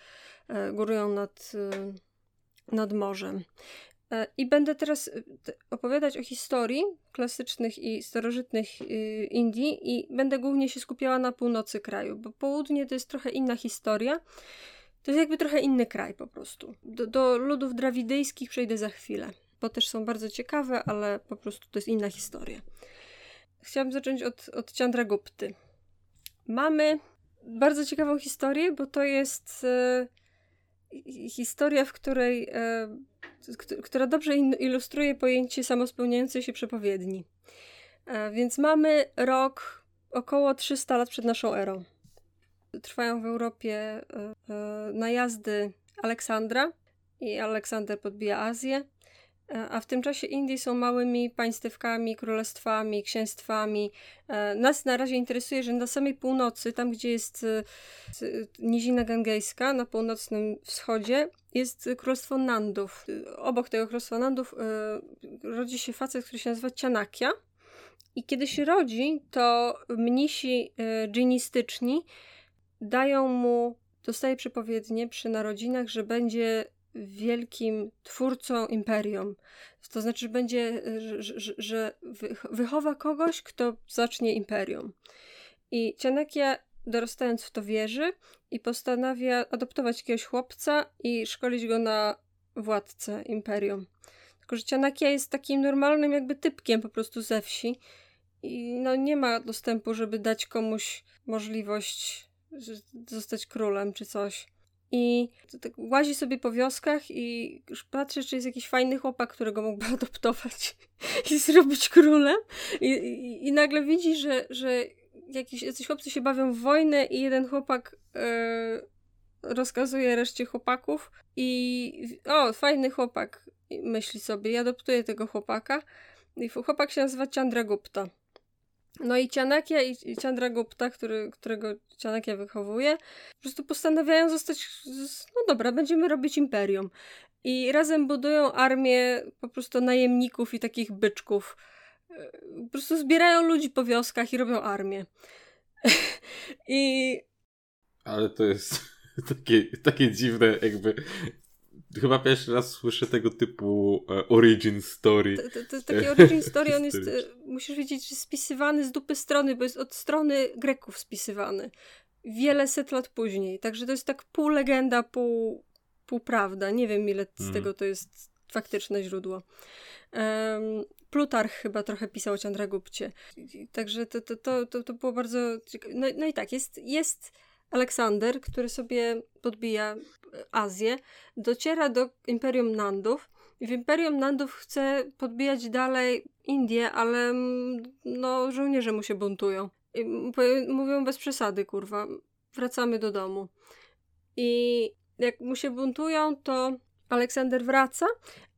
e, górują nad, e, nad morzem. E, I będę teraz e, opowiadać o historii klasycznych i starożytnych e, Indii i będę głównie się skupiała na północy kraju, bo południe to jest trochę inna historia. To jest jakby trochę inny kraj po prostu. Do, do ludów drawidyjskich przejdę za chwilę, bo też są bardzo ciekawe, ale po prostu to jest inna historia. Chciałabym zacząć od, od Chandragupty. Mamy bardzo ciekawą historię, bo to jest e, historia, w której e, która dobrze ilustruje pojęcie samospełniającej się przepowiedni. E, więc mamy rok około 300 lat przed naszą erą. Trwają w Europie e, najazdy Aleksandra i Aleksander podbija Azję. E, a w tym czasie Indie są małymi państewkami, królestwami, księstwami. E, nas na razie interesuje, że na samej północy, tam gdzie jest e, nizina gangejska, na północnym wschodzie, jest królestwo Nandów. Obok tego królestwa Nandów rodzi się facet, który się nazywa Cianakia. I kiedy się rodzi, to mnisi dżinistyczni dają mu, dostaje przepowiednie przy narodzinach, że będzie wielkim twórcą imperium. To znaczy, że będzie, że, że, że wychowa kogoś, kto zacznie imperium. I Cianakia, dorastając w to, wierzy i postanawia adoptować jakiegoś chłopca i szkolić go na władcę imperium. Tylko, że Cianakia jest takim normalnym jakby typkiem po prostu ze wsi i no nie ma dostępu, żeby dać komuś możliwość zostać królem czy coś. I tak łazi sobie po wioskach i już patrzy, czy jest jakiś fajny chłopak, którego mógłby adoptować i zrobić królem. I, i, i nagle widzi, że, że jakiś, jacyś chłopcy się bawią w wojnę i jeden chłopak e, rozkazuje reszcie chłopaków i o, fajny chłopak, myśli sobie, i adoptuje tego chłopaka. I chłopak się nazywa Chandragupta. No i Cianakia i, i Chandragupta, który, którego Cianakia wychowuje, po prostu postanawiają zostać, no dobra, będziemy robić imperium. I razem budują armię po prostu najemników i takich byczków. Po prostu zbierają ludzi po wioskach i robią armię. I... Ale to jest takie, takie dziwne, jakby Chyba pierwszy raz słyszę tego typu e, origin story. To, to, to taki origin story, on jest, e, musisz wiedzieć, że spisywany z dupy strony, bo jest od strony Greków spisywany. Wiele set lat później. Także to jest tak pół legenda, pół, pół prawda. Nie wiem, ile z hmm. tego to jest faktyczne źródło. Um, Plutarch chyba trochę pisał o Chandragupcie. Także to, to, to, to, to było bardzo... No, no i tak, jest, jest Aleksander, który sobie podbija Azję, dociera do Imperium Nandów i w Imperium Nandów chce podbijać dalej Indie, ale mm, no żołnierze mu się buntują. I mówią bez przesady, kurwa, wracamy do domu. I jak mu się buntują, to Aleksander wraca,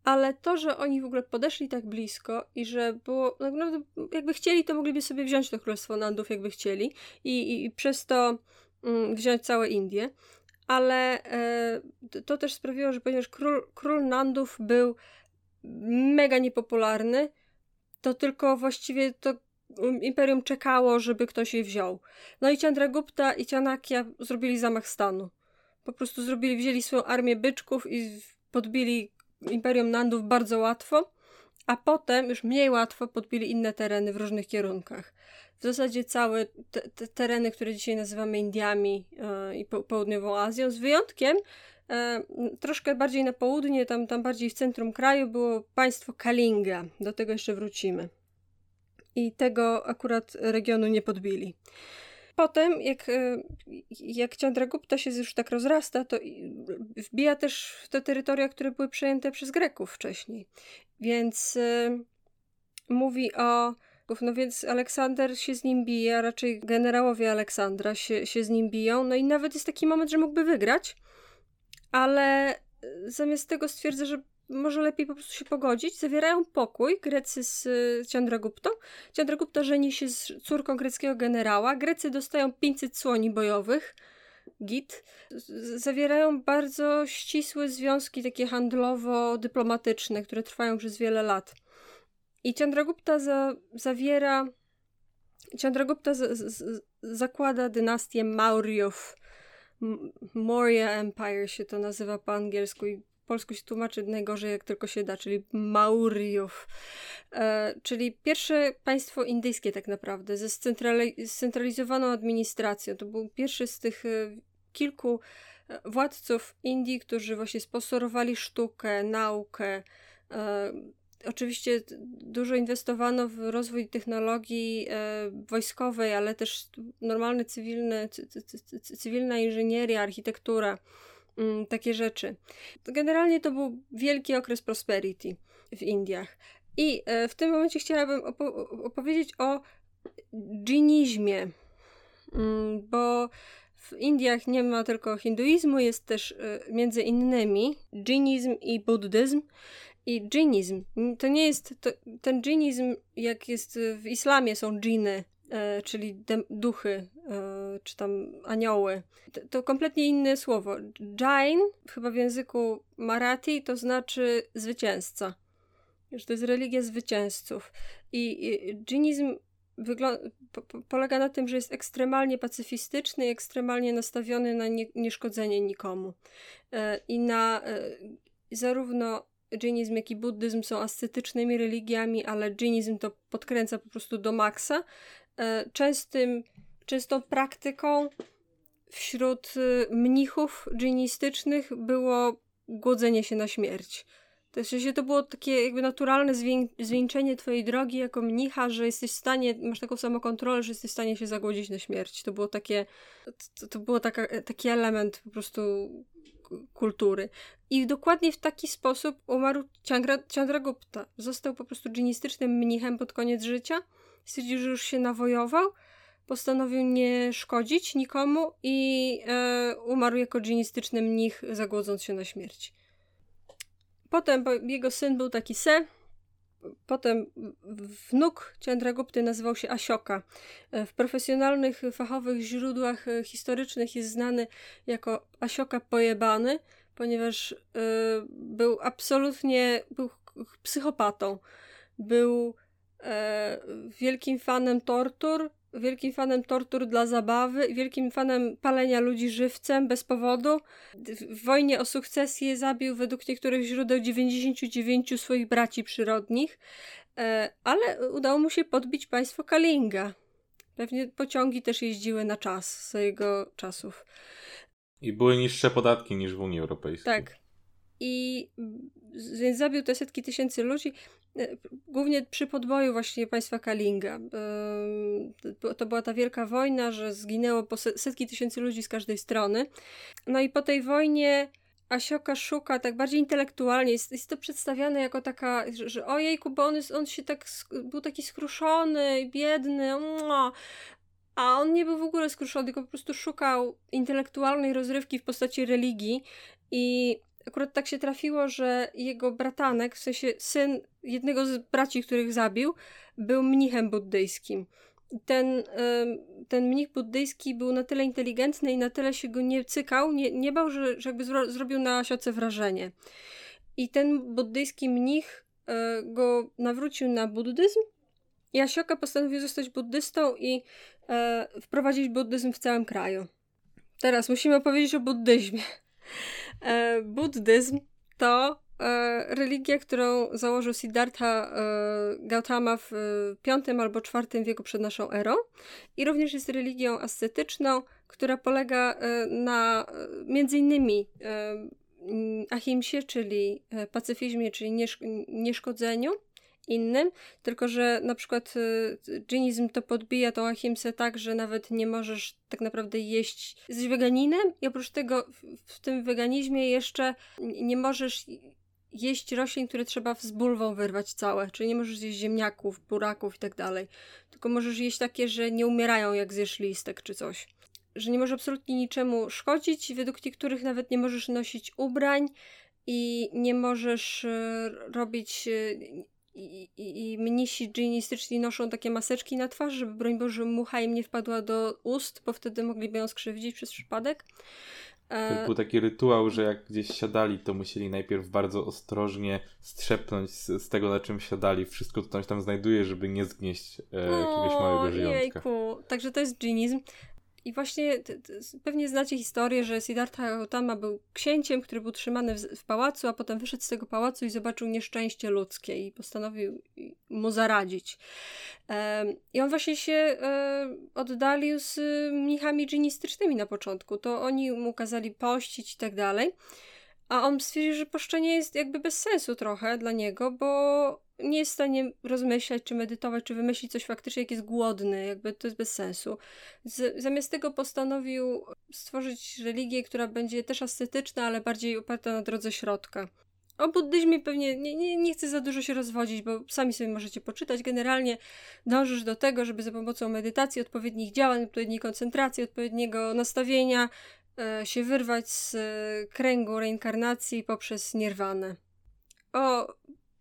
ale to, że oni w ogóle podeszli tak blisko i że było, naprawdę, jakby chcieli, to mogliby sobie wziąć to Królestwo Nandów, jakby chcieli i, i, i przez to wziąć całe Indie ale e, to też sprawiło, że ponieważ król, król Nandów był mega niepopularny, to tylko właściwie to imperium czekało, żeby ktoś je wziął. No i Chandragupta i Chanakya zrobili zamach stanu. Po prostu zrobili, wzięli swoją armię byczków i podbili imperium Nandów bardzo łatwo, a potem już mniej łatwo podbili inne tereny w różnych kierunkach w zasadzie całe te, te tereny, które dzisiaj nazywamy Indiami e, i po, południową Azją, z wyjątkiem e, troszkę bardziej na południe, tam, tam bardziej w centrum kraju było państwo Kalinga. Do tego jeszcze wrócimy. I tego akurat regionu nie podbili. Potem, jak, e, jak Chandragupta się już tak rozrasta, to wbija też w te terytoria, które były przejęte przez Greków wcześniej. Więc y, mówi o no więc Aleksander się z nim bije, a raczej generałowie Aleksandra się, się z nim biją. No i nawet jest taki moment, że mógłby wygrać, ale e, zamiast tego stwierdza, że może lepiej po prostu się pogodzić. Zawierają pokój Grecy z e, Chandraguptą. Chandragupta żeni się z córką greckiego generała. Grecy dostają 500 słoni bojowych. Git. Zawierają bardzo ścisłe związki takie handlowo-dyplomatyczne, które trwają przez wiele lat. I Chandragupta za, zawiera. Chandragupta z, z, zakłada dynastię Mauryów. Maurya Empire się to nazywa po angielsku i polsku się tłumaczy najgorzej jak tylko się da, czyli Maurjów. E, czyli pierwsze państwo indyjskie tak naprawdę, ze scentralizowaną administracją. To był pierwszy z tych e, kilku e, władców Indii, którzy właśnie sponsorowali sztukę, naukę, e, Oczywiście dużo inwestowano w rozwój technologii e, wojskowej, ale też normalne cywilne, cywilna inżynieria, architektura, mm, takie rzeczy. Generalnie to był wielki okres prosperity w Indiach. I e, w tym momencie chciałabym opo opowiedzieć o dżinizmie, mm, bo w Indiach nie ma tylko hinduizmu, jest też e, między innymi dżinizm i buddyzm. I dżinizm, to nie jest, to, ten dżinizm, jak jest w islamie są dżiny, e, czyli de, duchy, e, czy tam anioły, to, to, kompletnie inne słowo. Jain, chyba w języku marathi, to znaczy zwycięzca. Że to jest religia zwycięzców. I, i dżinizm po, polega na tym, że jest ekstremalnie pacyfistyczny i ekstremalnie nastawiony na nie, nieszkodzenie nikomu. E, I na e, zarówno dżinizm, jak i buddyzm są ascetycznymi religiami, ale dżinizm to podkręca po prostu do maksa. E, częstym, częstą praktyką wśród mnichów dżinistycznych było głodzenie się na śmierć. To sensie to było takie jakby naturalne zwieńczenie twojej drogi jako mnicha, że jesteś w stanie, masz taką samokontrolę, że jesteś w stanie się zagłodzić na śmierć. To było takie, to, to było taka, taki element po prostu kultury. I dokładnie w taki sposób umarł Chandra, Chandragupta. Został po prostu dżinistycznym mnichem pod koniec życia. Stwierdził, że już się nawojował. Postanowił nie szkodzić nikomu i e, umarł jako dżinistyczny mnich, zagłodząc się na śmierć. Potem jego syn był taki Se. Potem wnuk Chandragupty nazywał się Asioka. E, w profesjonalnych, fachowych źródłach e, historycznych jest znany jako Asioka pojebany, ponieważ y, był absolutnie był psychopatą. Był wielkim fanem tortur, wielkim fanem tortur dla zabawy wielkim fanem palenia ludzi żywcem bez powodu. W wojnie o sukcesję zabił według niektórych źródeł 99 swoich braci przyrodnich, e, ale udało mu się podbić państwo Kalinga. Pewnie pociągi też jeździły na czas z jego czasów. I były niższe podatki niż w Unii Europejskiej. Tak. I więc zabił te setki tysięcy ludzi. E, głównie przy podboju właśnie państwa Kalinga. To była ta wielka wojna, że zginęło setki tysięcy ludzi z każdej strony. No i po tej wojnie Asioka szuka tak bardziej intelektualnie. Jest, jest to przedstawiane jako taka, że, że ojejku, bo on, on się tak, był taki skruszony, biedny, a on nie był w ogóle skruszony, tylko po prostu szukał intelektualnej rozrywki w postaci religii i akurat tak się trafiło, że jego bratanek, w sensie syn jednego z braci, których zabił, był mnichem buddyjskim. Ten, ten mnich buddyjski był na tyle inteligentny i na tyle się go nie cykał, nie, nie bał, że, że jakby zro, zrobił na Asioce wrażenie. I ten buddyjski mnich e, go nawrócił na buddyzm i Asioka postanowił zostać buddystą i e, wprowadzić buddyzm w całym kraju. Teraz musimy opowiedzieć o buddyzmie. E, buddyzm to e, religia, którą założył Siddhartha e, Gautama w V albo IV wieku przed naszą erą. I również jest religią ascetyczną, która polega na między innymi ahimsie, czyli pacyfizmie, czyli nieszkodzeniu, innym, tylko że na przykład y, dżinizm to podbija tą ahimsę tak, że nawet nie możesz tak naprawdę jeść. Jesteś weganinem i oprócz tego w, w tym weganizmie jeszcze nie możesz jeść roślin, które trzeba z bulwą wyrwać całe, czyli nie możesz jeść ziemniaków, buraków i tak dalej, tylko możesz jeść takie, że nie umierają jak zjesz listek czy coś. Że nie może absolutnie niczemu szkodzić, według niektórych nawet nie możesz nosić ubrań i nie możesz y, robić y, i, i, i mnisi dżinistyczni noszą takie maseczki na twarz, żeby broń Boże mucha im nie wpadła do ust, bo wtedy mogliby ją skrzywdzić przez przypadek. E, to był taki rytuał, że jak gdzieś siadali, to musieli najpierw bardzo ostrożnie strzepnąć z, z tego, na czym siadali. Wszystko, co tam się tam znajduje, żeby nie zgnieść e, jakiegoś małego żyjątka. Jejku. Także to jest dżinizm. I właśnie pewnie znacie historię, że Siddhartha Gautama był księciem, który był trzymany w, w, pałacu, a potem wyszedł z tego pałacu i zobaczył nieszczęście ludzkie i postanowił mu zaradzić. I on właśnie się e, oddalił z mnichami dżinistycznymi na początku. To oni mu kazali pościć i tak dalej. A on stwierdził, że poszczenie jest jakby bez sensu trochę dla niego, bo nie jest w stanie rozmyślać, czy medytować, czy wymyślić coś faktycznie, jak jest głodny, jakby to jest bez sensu. Z, zamiast tego postanowił stworzyć religię, która będzie też ascetyczna, ale bardziej oparta na drodze środka. O buddyzmie pewnie nie, nie, nie chcę za dużo się rozwodzić, bo sami sobie możecie poczytać. Generalnie dążysz do tego, żeby za pomocą medytacji, odpowiednich działań, odpowiedniej koncentracji, odpowiedniego nastawienia się wyrwać z e, kręgu reinkarnacji poprzez nirwanę. O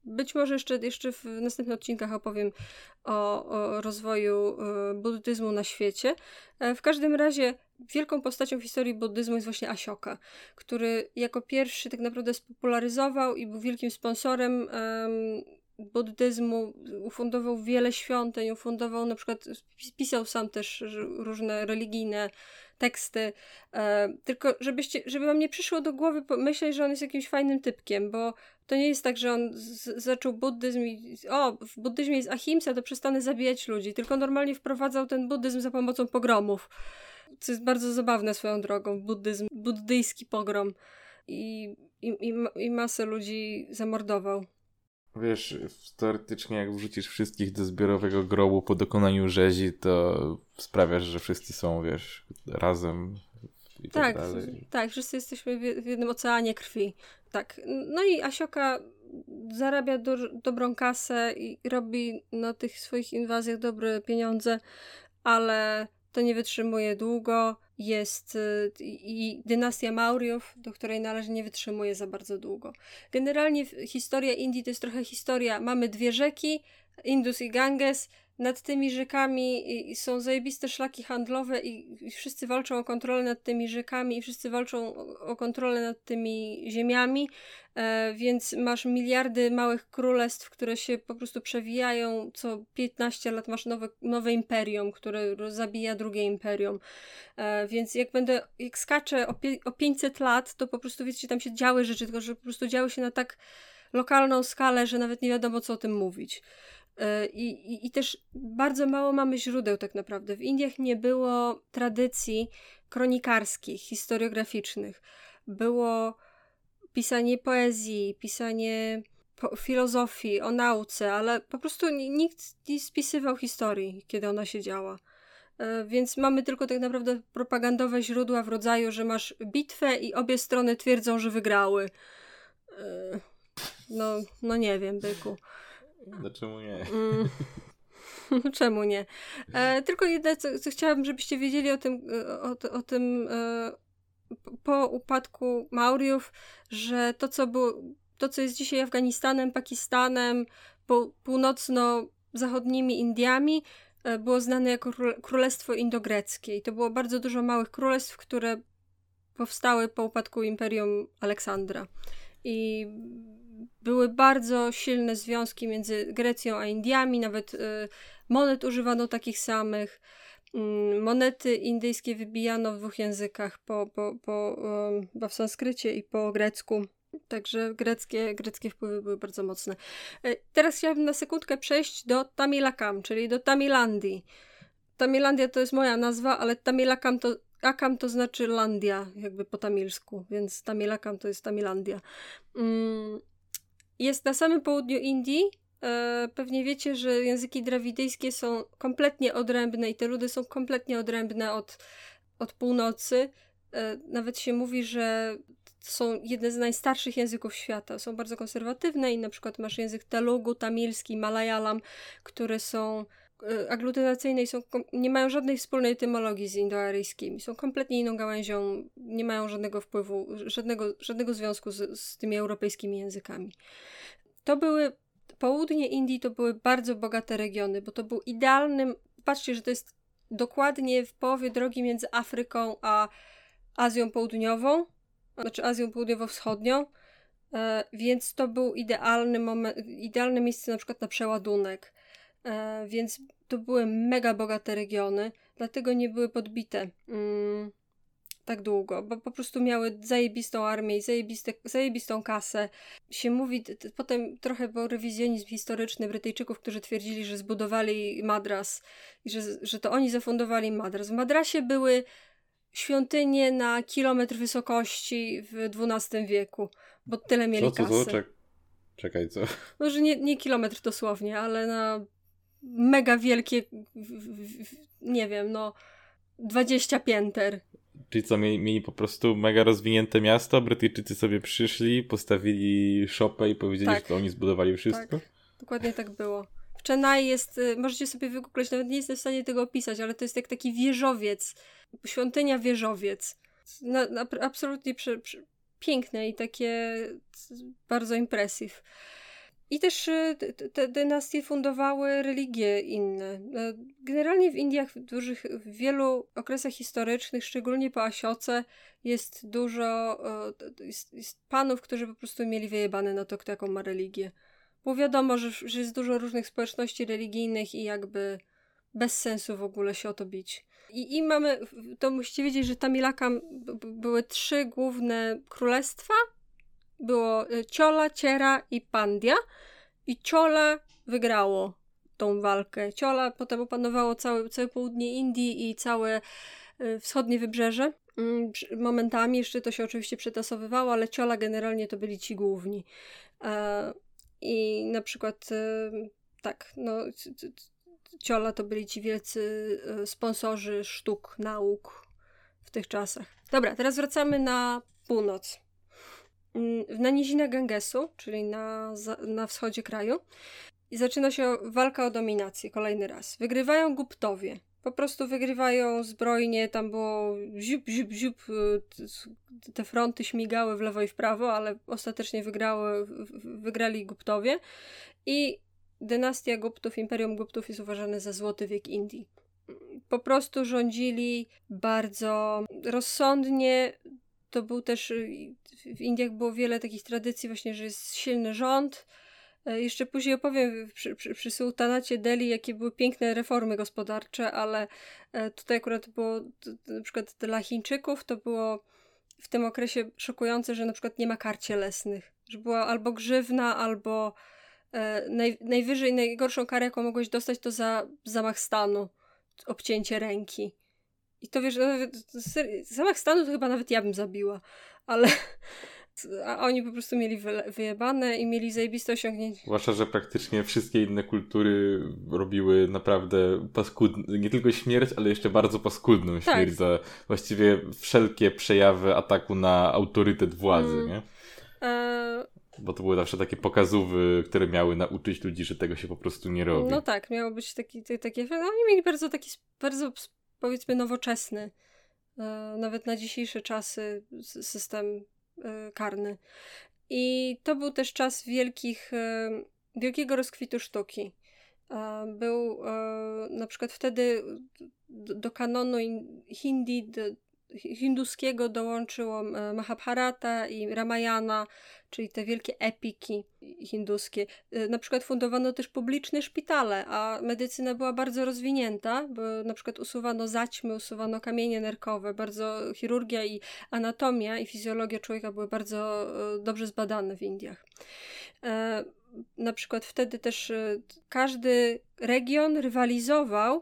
być może jeszcze, jeszcze w następnych odcinkach opowiem o, o rozwoju e, buddyzmu na świecie. E, w każdym razie wielką postacią w historii buddyzmu jest właśnie Asioka, który jako pierwszy tak naprawdę spopularyzował i był wielkim sponsorem um, buddyzmu, ufundował wiele świątyń, ufundował na przykład, pisał sam też różne religijne teksty, e, tylko żebyście, żeby wam nie przyszło do głowy myśleć, że on jest jakimś fajnym typkiem, bo to nie jest tak, że on z, zaczął buddyzm i o, w buddyzmie jest ahimsa, to przestanę zabijać ludzi, tylko normalnie wprowadzał ten buddyzm za pomocą pogromów, co jest bardzo zabawne swoją drogą, buddyzm, buddyjski pogrom i, i, i, i masę ludzi zamordował. Wiesz, teoretycznie jak wrzucisz wszystkich do zbiorowego grobu po dokonaniu rzezi, to sprawiasz, że wszyscy są, wiesz, razem i tak, tak dalej. Tak, wszyscy jesteśmy w jednym oceanie krwi. Tak. No i Asioka zarabia do, dobrą kasę i robi na tych swoich inwazjach dobre pieniądze, ale to nie wytrzymuje długo jest y, i dynastia Mauriów, do której należy, nie wytrzymuje za bardzo długo. Generalnie historia Indii to jest trochę historia, mamy dwie rzeki, Indus i Ganges, nad tymi rzekami są zajebiste szlaki handlowe i, wszyscy walczą o kontrolę nad tymi rzekami i wszyscy walczą o, kontrolę nad tymi ziemiami, e, więc masz miliardy małych królestw, które się po prostu przewijają, co 15 lat masz nowe, nowe imperium, które zabija drugie imperium, e, więc jak będę, jak skaczę o, o 500 lat, to po prostu wiecie, tam się działy rzeczy, tylko że po prostu działy się na tak lokalną skalę, że nawet nie wiadomo co o tym mówić. E, I, i, I też bardzo mało mamy źródeł, tak naprawdę. W Indiach nie było tradycji kronikarskich, historiograficznych. Było pisanie poezji, pisanie po filozofii, o nauce, ale po prostu nikt nie spisywał historii, kiedy ona się działa. E, więc mamy tylko tak naprawdę propagandowe źródła w rodzaju, że masz bitwę i obie strony twierdzą, że wygrały. E, no, no nie wiem, byku. No czemu nie? Mm. czemu nie? E, tylko jedno, co, co, chciałabym, żebyście wiedzieli o tym, e, o, o tym e, po upadku Mauriów, że to, co było, to, co jest dzisiaj Afganistanem, Pakistanem, po, północno-zachodnimi Indiami, e, było znane jako Królestwo Indogreckie. I to było bardzo dużo małych królestw, które powstały po upadku Imperium Aleksandra. I były bardzo silne związki między Grecją a Indiami, nawet y, monet używano takich samych. Mm, monety indyjskie wybijano w dwóch językach, po, po, po, po w sanskrycie i po grecku. Także greckie, greckie wpływy były bardzo mocne. E, teraz chciałabym na sekundkę przejść do Tamilakam, czyli do Tamilandii. Tamilandia to jest moja nazwa, ale Tamilakam to, Akam to znaczy Landia, jakby po tamilsku, więc Tamilakam to jest Tamilandia. Jest na samym południu Indii. E, pewnie wiecie, że języki drawidyjskie są kompletnie odrębne i te ludy są kompletnie odrębne od, od północy. E, nawet się mówi, że są jedne z najstarszych języków świata. Są bardzo konserwatywne i na przykład masz język telugu, tamilski, malayalam, które są e, aglutynacyjne i są, nie mają żadnej wspólnej etymologii z indoaryjskimi. Są kompletnie inną gałęzią, nie mają żadnego wpływu, żadnego, żadnego związku z, z tymi europejskimi językami. To były, południe Indii to były bardzo bogate regiony, bo to był idealnym, patrzcie, że to jest dokładnie w połowie drogi między Afryką a Azją Południową, znaczy Azją Południowo-Wschodnią, e, więc to był idealny moment, idealne miejsce na przykład na przeładunek. E, więc to były mega bogate regiony, dlatego nie były podbite. Mm, tak długo, bo po prostu miały zajebistą armię i zajebiste, zajebistą kasę. Się mówi, potem trochę był rewizjonizm historyczny Brytyjczyków, którzy twierdzili, że zbudowali Madras i że, że to oni zafundowali Madras. W Madrasie były świątynie na kilometr wysokości w XII wieku, bo tyle mieli co, co, kasy. Co? Czek czekaj, co? Może nie, nie kilometr dosłownie, ale na mega wielkie, nie wiem, no 20 pięter. Czyli co, mieli, mieli, po prostu mega rozwinięte miasto, Brytyjczycy sobie przyszli, postawili szopę i powiedzieli, tak. że to oni zbudowali wszystko? Tak, dokładnie tak było. W Chennai jest, y, możecie sobie wygooglać, nawet nie jestem w stanie tego opisać, ale to jest jak taki wieżowiec, świątynia wieżowiec. Na, na, absolutnie prze, prze, piękne i takie bardzo impressive. I też e, te dynastie fundowały religie inne. E, generalnie w Indiach, w, dużych, w wielu okresach historycznych, szczególnie po Asioce, jest dużo e, jest, jest panów, którzy po prostu mieli wyjebane na to, kto jaką ma religię. Bo wiadomo, że, że jest dużo różnych społeczności religijnych i jakby bez sensu w ogóle się o to bić. I, i mamy, to musicie wiedzieć, że Tamilakam były trzy główne królestwa, było e, Ciola, Ciera i Pandia. I Ciola wygrało tą walkę. Ciola potem opanowało całe, całe południe Indii i całe e, wschodnie wybrzeże. Mm, momentami jeszcze to się oczywiście przetasowywało, ale Ciola generalnie to byli ci główni. E, I na przykład tak, no Ciola to byli ci wielcy sponsorzy sztuk, nauk w tych czasach. Dobra, teraz wracamy na północ. Na nizinach Gangesu, czyli na, na wschodzie kraju, i zaczyna się walka o dominację kolejny raz. Wygrywają Guptowie. Po prostu wygrywają zbrojnie, tam było ziup, ziup, ziup, y, te fronty śmigały w lewo i w prawo, ale ostatecznie wygrały, wygrali Guptowie. I dynastia Guptów, Imperium Guptów jest uważane za złoty wiek Indii. Po prostu rządzili bardzo rozsądnie, to był też, y, w Indiach było wiele takich tradycji właśnie, że jest silny rząd. E, jeszcze później opowiem przy, przy, przy sułtanacie Delhi, jakie były piękne reformy gospodarcze, ale e, tutaj akurat było, na przykład dla Chińczyków to było w tym okresie szokujące, że na przykład nie ma kar cielesnych, że była albo grzywna, albo e, naj, najwyżej, najgorszą karę, jaką mogłeś dostać, to za zamach stanu, obcięcie ręki. I to wiesz, zamach stanu to chyba nawet ja bym zabiła, ale a oni po prostu mieli wyjebane i mieli zajebiste osiągnięcia. Zwłaszcza, że praktycznie wszystkie inne kultury robiły naprawdę paskudną, nie tylko śmierć, ale jeszcze bardzo paskudną tak. śmierć za właściwie wszelkie przejawy ataku na autorytet władzy, mm. nie? E... Bo to były zawsze takie pokazówy, które miały nauczyć ludzi, że tego się po prostu nie robi. No tak, miało być taki, takie, no oni mieli bardzo taki, bardzo powiedzmy nowoczesny, e, nawet na dzisiejsze czasy system e, karny. I to był też czas wielkich, e, wielkiego rozkwitu sztuki. Był na przykład wtedy do kanonu hindi, hinduskiego dołączyło Mahabharata i Ramayana, czyli te wielkie epiki hinduskie. Y, na przykład fundowano też publiczne szpitale, a medycyna była bardzo rozwinięta, bo na przykład usuwano zaćmy, usuwano kamienie nerkowe, bardzo chirurgia i anatomia i fizjologia człowieka były bardzo y, dobrze zbadane w Indiach. E, na przykład wtedy też każdy region rywalizował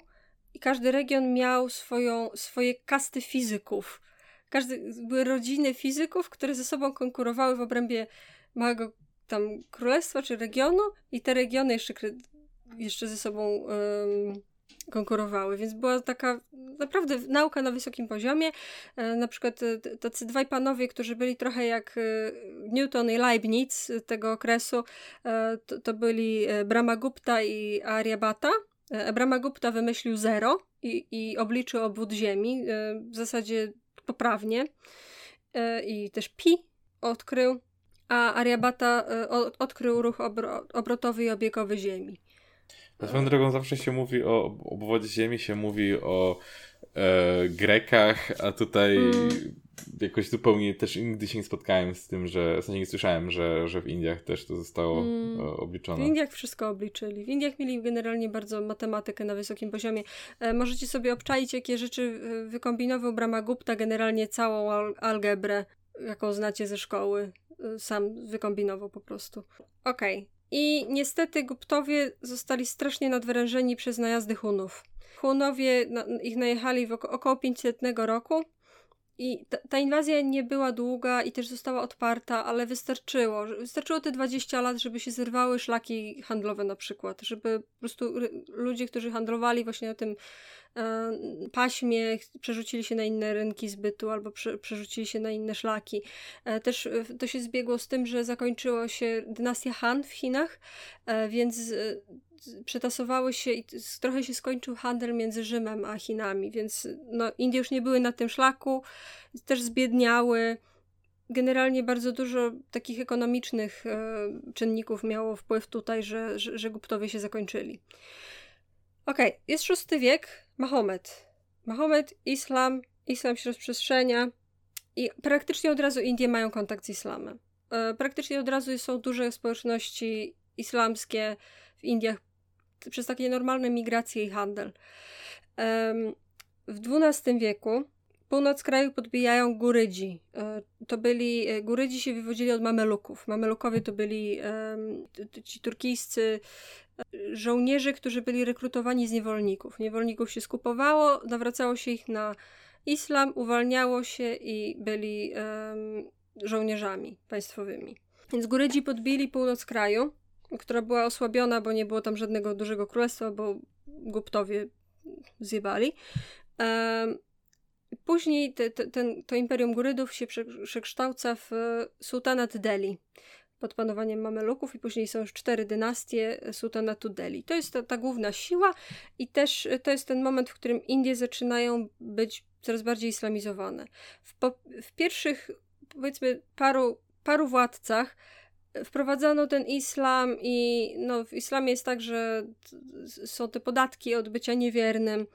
i każdy region miał swoją, swoje kasty fizyków każdy, były rodziny fizyków, które ze sobą konkurowały w obrębie małego tam królestwa czy regionu i te regiony jeszcze, jeszcze ze sobą um, konkurowały, więc była taka naprawdę nauka na wysokim poziomie. E, na przykład e, tacy dwaj panowie, którzy byli trochę jak e, Newton i Leibniz tego okresu, e, to, to, byli e, Brahmagupta i Aryabhata. E, Brahmagupta wymyślił zero i, i obliczył obwód Ziemi. W zasadzie poprawnie e, i też pi odkrył, a Ariabata e, odkrył ruch obro obrotowy i obiegowy Ziemi. Swoją drogą zawsze się mówi o obwodzie Ziemi, się mówi o e, Grekach, a tutaj mm jakoś zupełnie też nigdy się nie spotkałem z tym, że w sensie nie słyszałem, że, że w Indiach też to zostało mm. obliczone. W Indiach wszystko obliczyli. W Indiach mieli generalnie bardzo matematykę na wysokim poziomie. E, możecie sobie obczaić, jakie rzeczy e, wykombinował Brahmagupta, generalnie całą al algebrę, jaką znacie ze szkoły. E, sam wykombinował po prostu. Okej. Okay. I niestety Guptowie zostali strasznie nadwyrężeni przez najazdy Hunów. Hunowie ich najechali w około 500 roku i ta, ta, inwazja nie była długa i też została odparta, ale wystarczyło. Wystarczyło te 20 lat, żeby się zerwały szlaki handlowe na przykład, żeby po prostu ludzie, którzy handlowali właśnie na tym e, paśmie, przerzucili się na inne rynki zbytu albo prze, przerzucili się na inne szlaki. E, też e, to się zbiegło z tym, że zakończyło się dynastia Han w Chinach, e, więc e, przetasowały się i trochę się skończył handel między Rzymem a Chinami, więc no, Indie już nie były na tym szlaku, też zbiedniały. generalnie bardzo dużo takich ekonomicznych e, czynników miało wpływ tutaj, że, że, że Guptowie się zakończyli. Okej, okay, jest VI wiek, Mahomet. Mahomet, islam, islam się rozprzestrzenia i praktycznie od razu Indie mają kontakt z islamem. E, praktycznie od razu są duże społeczności islamskie w Indiach przez takie normalne migracje i handel. W XII wieku północ kraju podbijają Gurydzi. E, to byli, e, Gurydzi się wywodzili od Mameluków. Mamelukowie to byli ci turkijscy żołnierze, którzy byli rekrutowani z niewolników. Niewolników się skupowało, nawracało się ich na islam, uwalniało się i byli żołnierzami państwowymi. Więc Gurydzi podbili północ kraju, która była osłabiona, bo nie było tam żadnego dużego królestwa, bo Guptowie zjebali. Później te, te, ten, to imperium Gurydów się przekształca w sułtanat Delhi pod panowaniem Mameluków i później są już cztery dynastie sułtanatu Delhi. To jest ta, ta główna siła i też to jest ten moment, w którym Indie zaczynają być coraz bardziej islamizowane. W, po, w pierwszych powiedzmy paru, paru władcach wprowadzono ten islam i no, w islamie jest tak, że są te podatki od bycia niewiernym,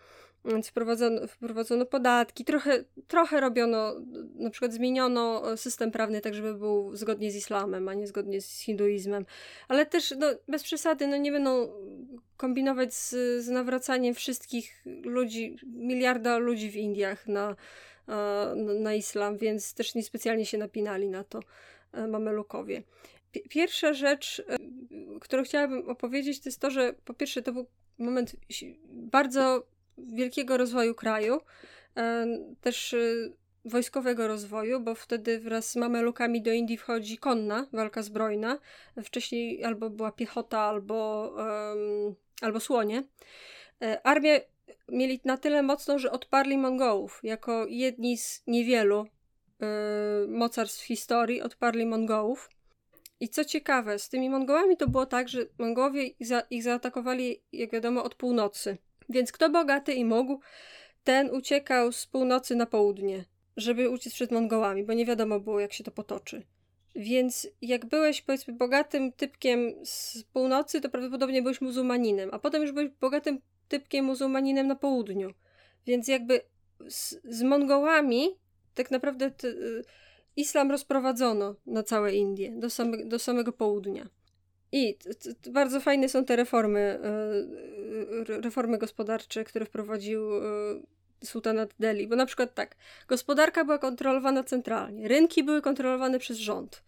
więc wprowadzono, wprowadzono podatki, trochę, trochę robiono, na przykład zmieniono system prawny tak, żeby był zgodnie z islamem, a nie zgodnie z hinduizmem. Ale też no, bez przesady, no nie będą kombinować z, z nawracaniem wszystkich ludzi, miliarda ludzi w Indiach na, na islam, więc też niespecjalnie się napinali na to e, mamelukowie. Pierwsza rzecz, e, którą chciałabym opowiedzieć, to jest to, że po pierwsze to był moment bardzo wielkiego rozwoju kraju, e, też wojskowego rozwoju, bo wtedy wraz z Mamelukami do Indii wchodzi konna, walka zbrojna. Wcześniej albo była piechota, albo, um, albo słonie. Armia mieli na tyle mocną, że odparli Mongołów. Jako jedni z niewielu yy, mocarstw historii odparli Mongołów. I co ciekawe, z tymi Mongołami to było tak, że Mongołowie ich, za, ich zaatakowali, jak wiadomo, od północy. Więc kto bogaty i mógł, ten uciekał z północy na południe, żeby uciec przed Mongołami, bo nie wiadomo było, jak się to potoczy. Więc jak byłeś, powiedzmy, bogatym typkiem z północy, to prawdopodobnie byłeś muzułmaninem, a potem już byłeś bogatym typkiem muzułmaninem na południu. Więc jakby z, z Mongołami tak naprawdę y, islam rozprowadzono na całe Indie, do, same, do samego południa. I t, t, bardzo fajne są te reformy, y, reformy gospodarcze, które wprowadził y, sułtanat Delhi. Bo na przykład tak, gospodarka była kontrolowana centralnie, rynki były kontrolowane przez rząd.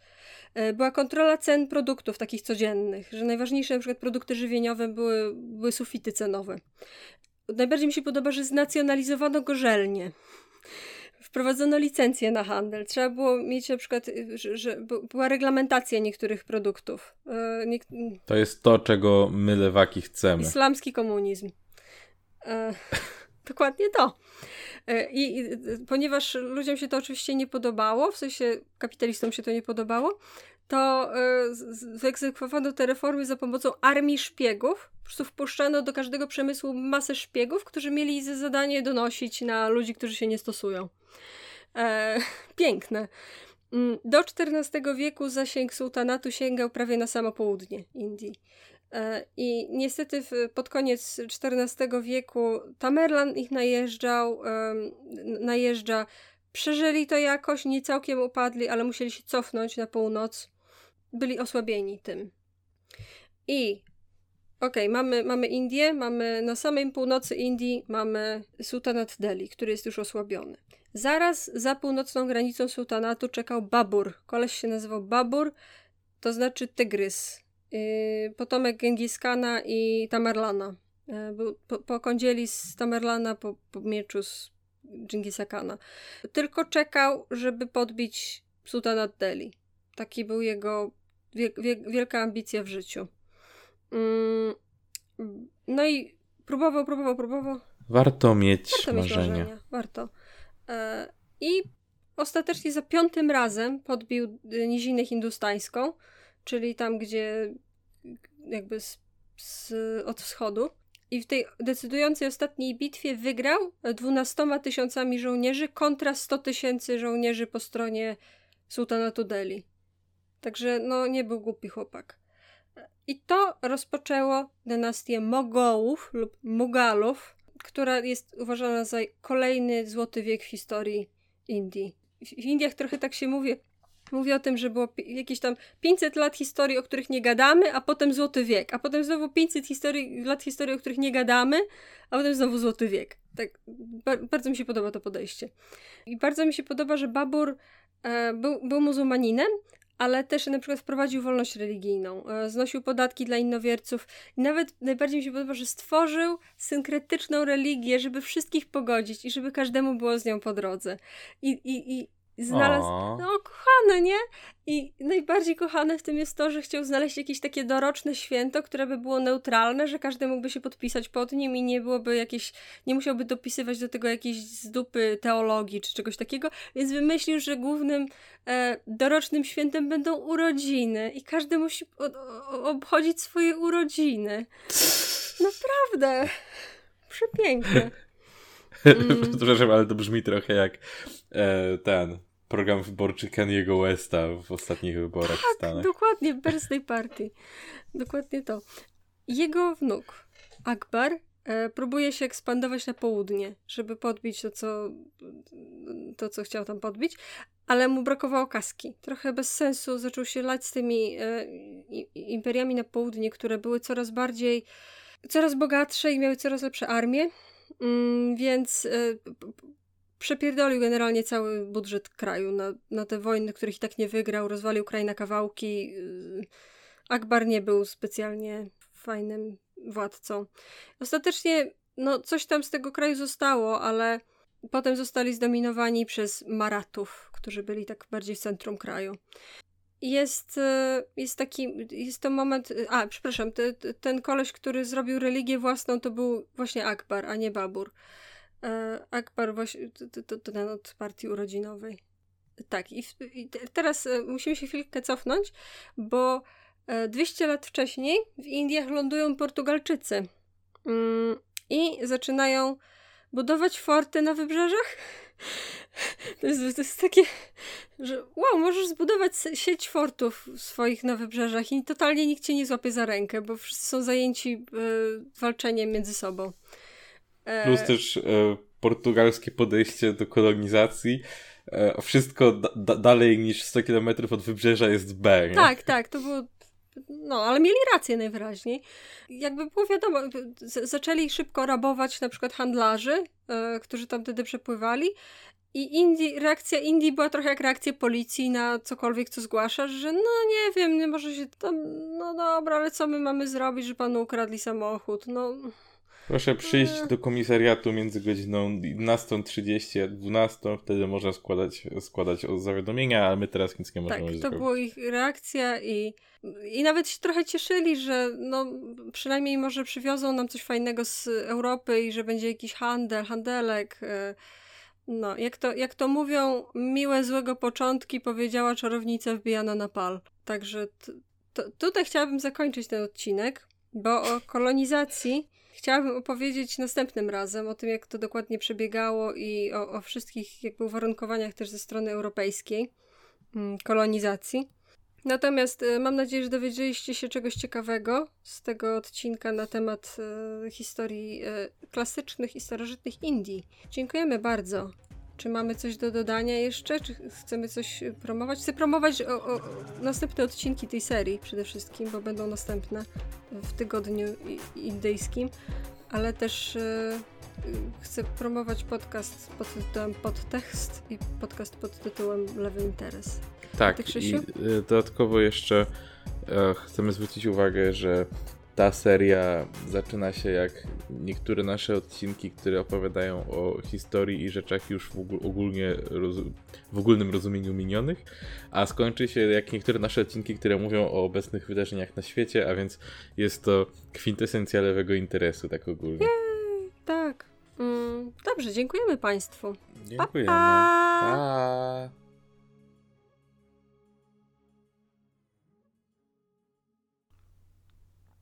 E, była kontrola cen produktów takich codziennych, że najważniejsze na przykład produkty żywieniowe były, były sufity cenowe. Najbardziej mi się podoba, że znacjonalizowano gorzelnie. Wprowadzono licencje na handel. Trzeba było mieć na przykład, że, że była reglamentacja niektórych produktów. E, to jest to, czego my lewaki chcemy. Islamski komunizm. E, dokładnie to. E, I, I, ponieważ ludziom się to oczywiście nie podobało, w sensie kapitalistom się to nie podobało, to y, wyegzekwowano te reformy za pomocą armii szpiegów. Po prostu wpuszczano do każdego przemysłu masę szpiegów, którzy mieli za zadanie donosić na ludzi, którzy się nie stosują. E, piękne. Mm, do XIV wieku zasięg sułtanatu sięgał prawie na samo południe Indii. E, I niestety pod koniec XIV wieku Tamerlan ich najeżdżał, najeżdża. Przeżyli to jakoś, nie całkiem upadli, ale musieli się cofnąć na północ. Byli osłabieni tym. I okej, okay, mamy, mamy Indię, mamy na samej północy Indii mamy sułtanat Delhi, który jest już osłabiony. Zaraz za północną granicą sułtanatu czekał Babur. Koleś się nazywał Babur, to znaczy tygrys Y, potomek Gengiskana i Tamerlana. Y, był po, po kądzieli z Tamerlana po, po mieczu z Dżingisa Kana. Tylko czekał, żeby podbić Sultanat Delhi. Taki był jego wie, wie, wielka ambicja w życiu. Mm, no i próbował, próbował, próbował. Warto mieć Warto marzenia. Mieć marzenia. Warto. E, I ostatecznie za piątym razem podbił nizinę hindustańską czyli tam, gdzie jakby z, z, od wschodu. I w tej decydującej ostatniej bitwie wygrał dwunastoma tysiącami żołnierzy kontra 100 tysięcy żołnierzy po stronie sułtanatu Delhi. Także no nie był głupi chłopak. I to rozpoczęło dynastię Mogołów lub Mugalów, która jest uważana za kolejny złoty wiek w historii Indii. W Indiach trochę tak się mówi, mówi o tym, że było jakieś tam 500 lat historii, o których nie gadamy, a potem złoty wiek, a potem znowu 500 historii, lat historii, o których nie gadamy, a potem znowu złoty wiek. Tak, ba bardzo mi się podoba to podejście. I bardzo mi się podoba, że Babur e, był, był muzułmaninem, ale też na przykład wprowadził wolność religijną, e, znosił podatki dla innowierców i nawet najbardziej mi się podoba, że stworzył synkretyczną religię, żeby wszystkich pogodzić i żeby każdemu było z nią po drodze. I, i, i znalazł, o. no kochane, nie? I najbardziej kochane w tym jest to, że chciał znaleźć jakieś takie doroczne święto, które by było neutralne, że każdy mógłby się podpisać pod nim i nie byłoby jakieś, nie musiałby dopisywać do tego jakiejś zdupy teologii czy czegoś takiego, więc wymyślił, że głównym e, dorocznym świętem będą urodziny i każdy musi obchodzić swoje urodziny. Naprawdę. Przepiękne. Mm. Przepraszam, ale to brzmi trochę jak e, ten program wyborczy Kaniego Westa w ostatnich wyborach tak, w Stanach. dokładnie, Birthday Party. Dokładnie to. Jego wnuk, Akbar, e, próbuje się ekspandować na południe, żeby podbić to co, to, co chciał tam podbić, ale mu brakowało kaski. Trochę bez sensu zaczął się lać z tymi e, imperiami na południe, które były coraz bardziej, coraz bogatsze i miały coraz lepsze armie, mm, więc e, przepierdolił generalnie cały budżet kraju na, na te wojny, których i tak nie wygrał, rozwalił kraj na kawałki. Y, Akbar nie był specjalnie fajnym władcą. Ostatecznie, no, coś tam z tego kraju zostało, ale potem zostali zdominowani przez Maratów, którzy byli tak bardziej w centrum kraju. Jest, y, jest taki, jest to moment, a przepraszam, te, ten koleś, który zrobił religię własną, to był właśnie Akbar, a nie Babur. E, Akbar właśnie, to, to, ten od partii urodzinowej. Tak, i, i teraz e, musimy się chwilkę cofnąć, bo 200 e, lat wcześniej w Indiach lądują Portugalczycy mm, i zaczynają budować forty na wybrzeżach. To jest, to jest takie, że wow, możesz zbudować sieć fortów swoich na wybrzeżach i totalnie nikt cię nie złapie za rękę, bo wszyscy są zajęci y, walczeniem między sobą. Plus też e, portugalskie podejście do kolonizacji. E, wszystko da dalej niż 100 km od wybrzeża jest B. Nie? Tak, tak, to było. No, ale mieli rację najwyraźniej. Jakby było wiadomo, zaczęli szybko rabować na przykład handlarzy, e, którzy tam wtedy przepływali. I Indii, reakcja Indii była trochę jak reakcja policji na cokolwiek, co zgłaszasz, że no nie wiem, nie może się tam, no dobra, ale co my mamy zrobić, że panu ukradli samochód? No, Proszę przyjść do komisariatu między godziną 11.30 a 12.00, wtedy można składać, składać zawiadomienia, ale my teraz nic nie możemy tak, zrobić. to była ich reakcja i, i nawet się trochę cieszyli, że no przynajmniej może przywiozą nam coś fajnego z Europy i że będzie jakiś handel, handelek. E, no, jak to, jak to mówią, miłe złego początki powiedziała czarownica wbijana na pal. Także tutaj chciałabym zakończyć ten odcinek, bo o kolonizacji Chciałabym opowiedzieć następnym razem o tym, jak to dokładnie przebiegało i o, o wszystkich jakby uwarunkowaniach też ze strony europejskiej mm, kolonizacji. Natomiast y, mam nadzieję, że dowiedzieliście się czegoś ciekawego z tego odcinka na temat y, historii y, klasycznych i starożytnych Indii. Dziękujemy bardzo. Czy mamy coś do dodania jeszcze? Czy chcemy coś promować? Chcę promować o, o, następne odcinki tej serii przede wszystkim, bo będą następne w tygodniu indyjskim, ale też e, chcę promować podcast pod tytułem Podtekst i podcast pod tytułem Lewy Interes. Tak, i e, dodatkowo jeszcze e, chcemy zwrócić uwagę, że ta seria zaczyna się jak niektóre nasze odcinki, które opowiadają o historii i rzeczach już w, ogólnie w ogólnym rozumieniu minionych, a skończy się jak niektóre nasze odcinki, które mówią o obecnych wydarzeniach na świecie, a więc jest to kwintesencja lewego interesu, tak ogólnie. Jej, tak. Mm, dobrze, dziękujemy Państwu. Dziękujemy. pa. pa.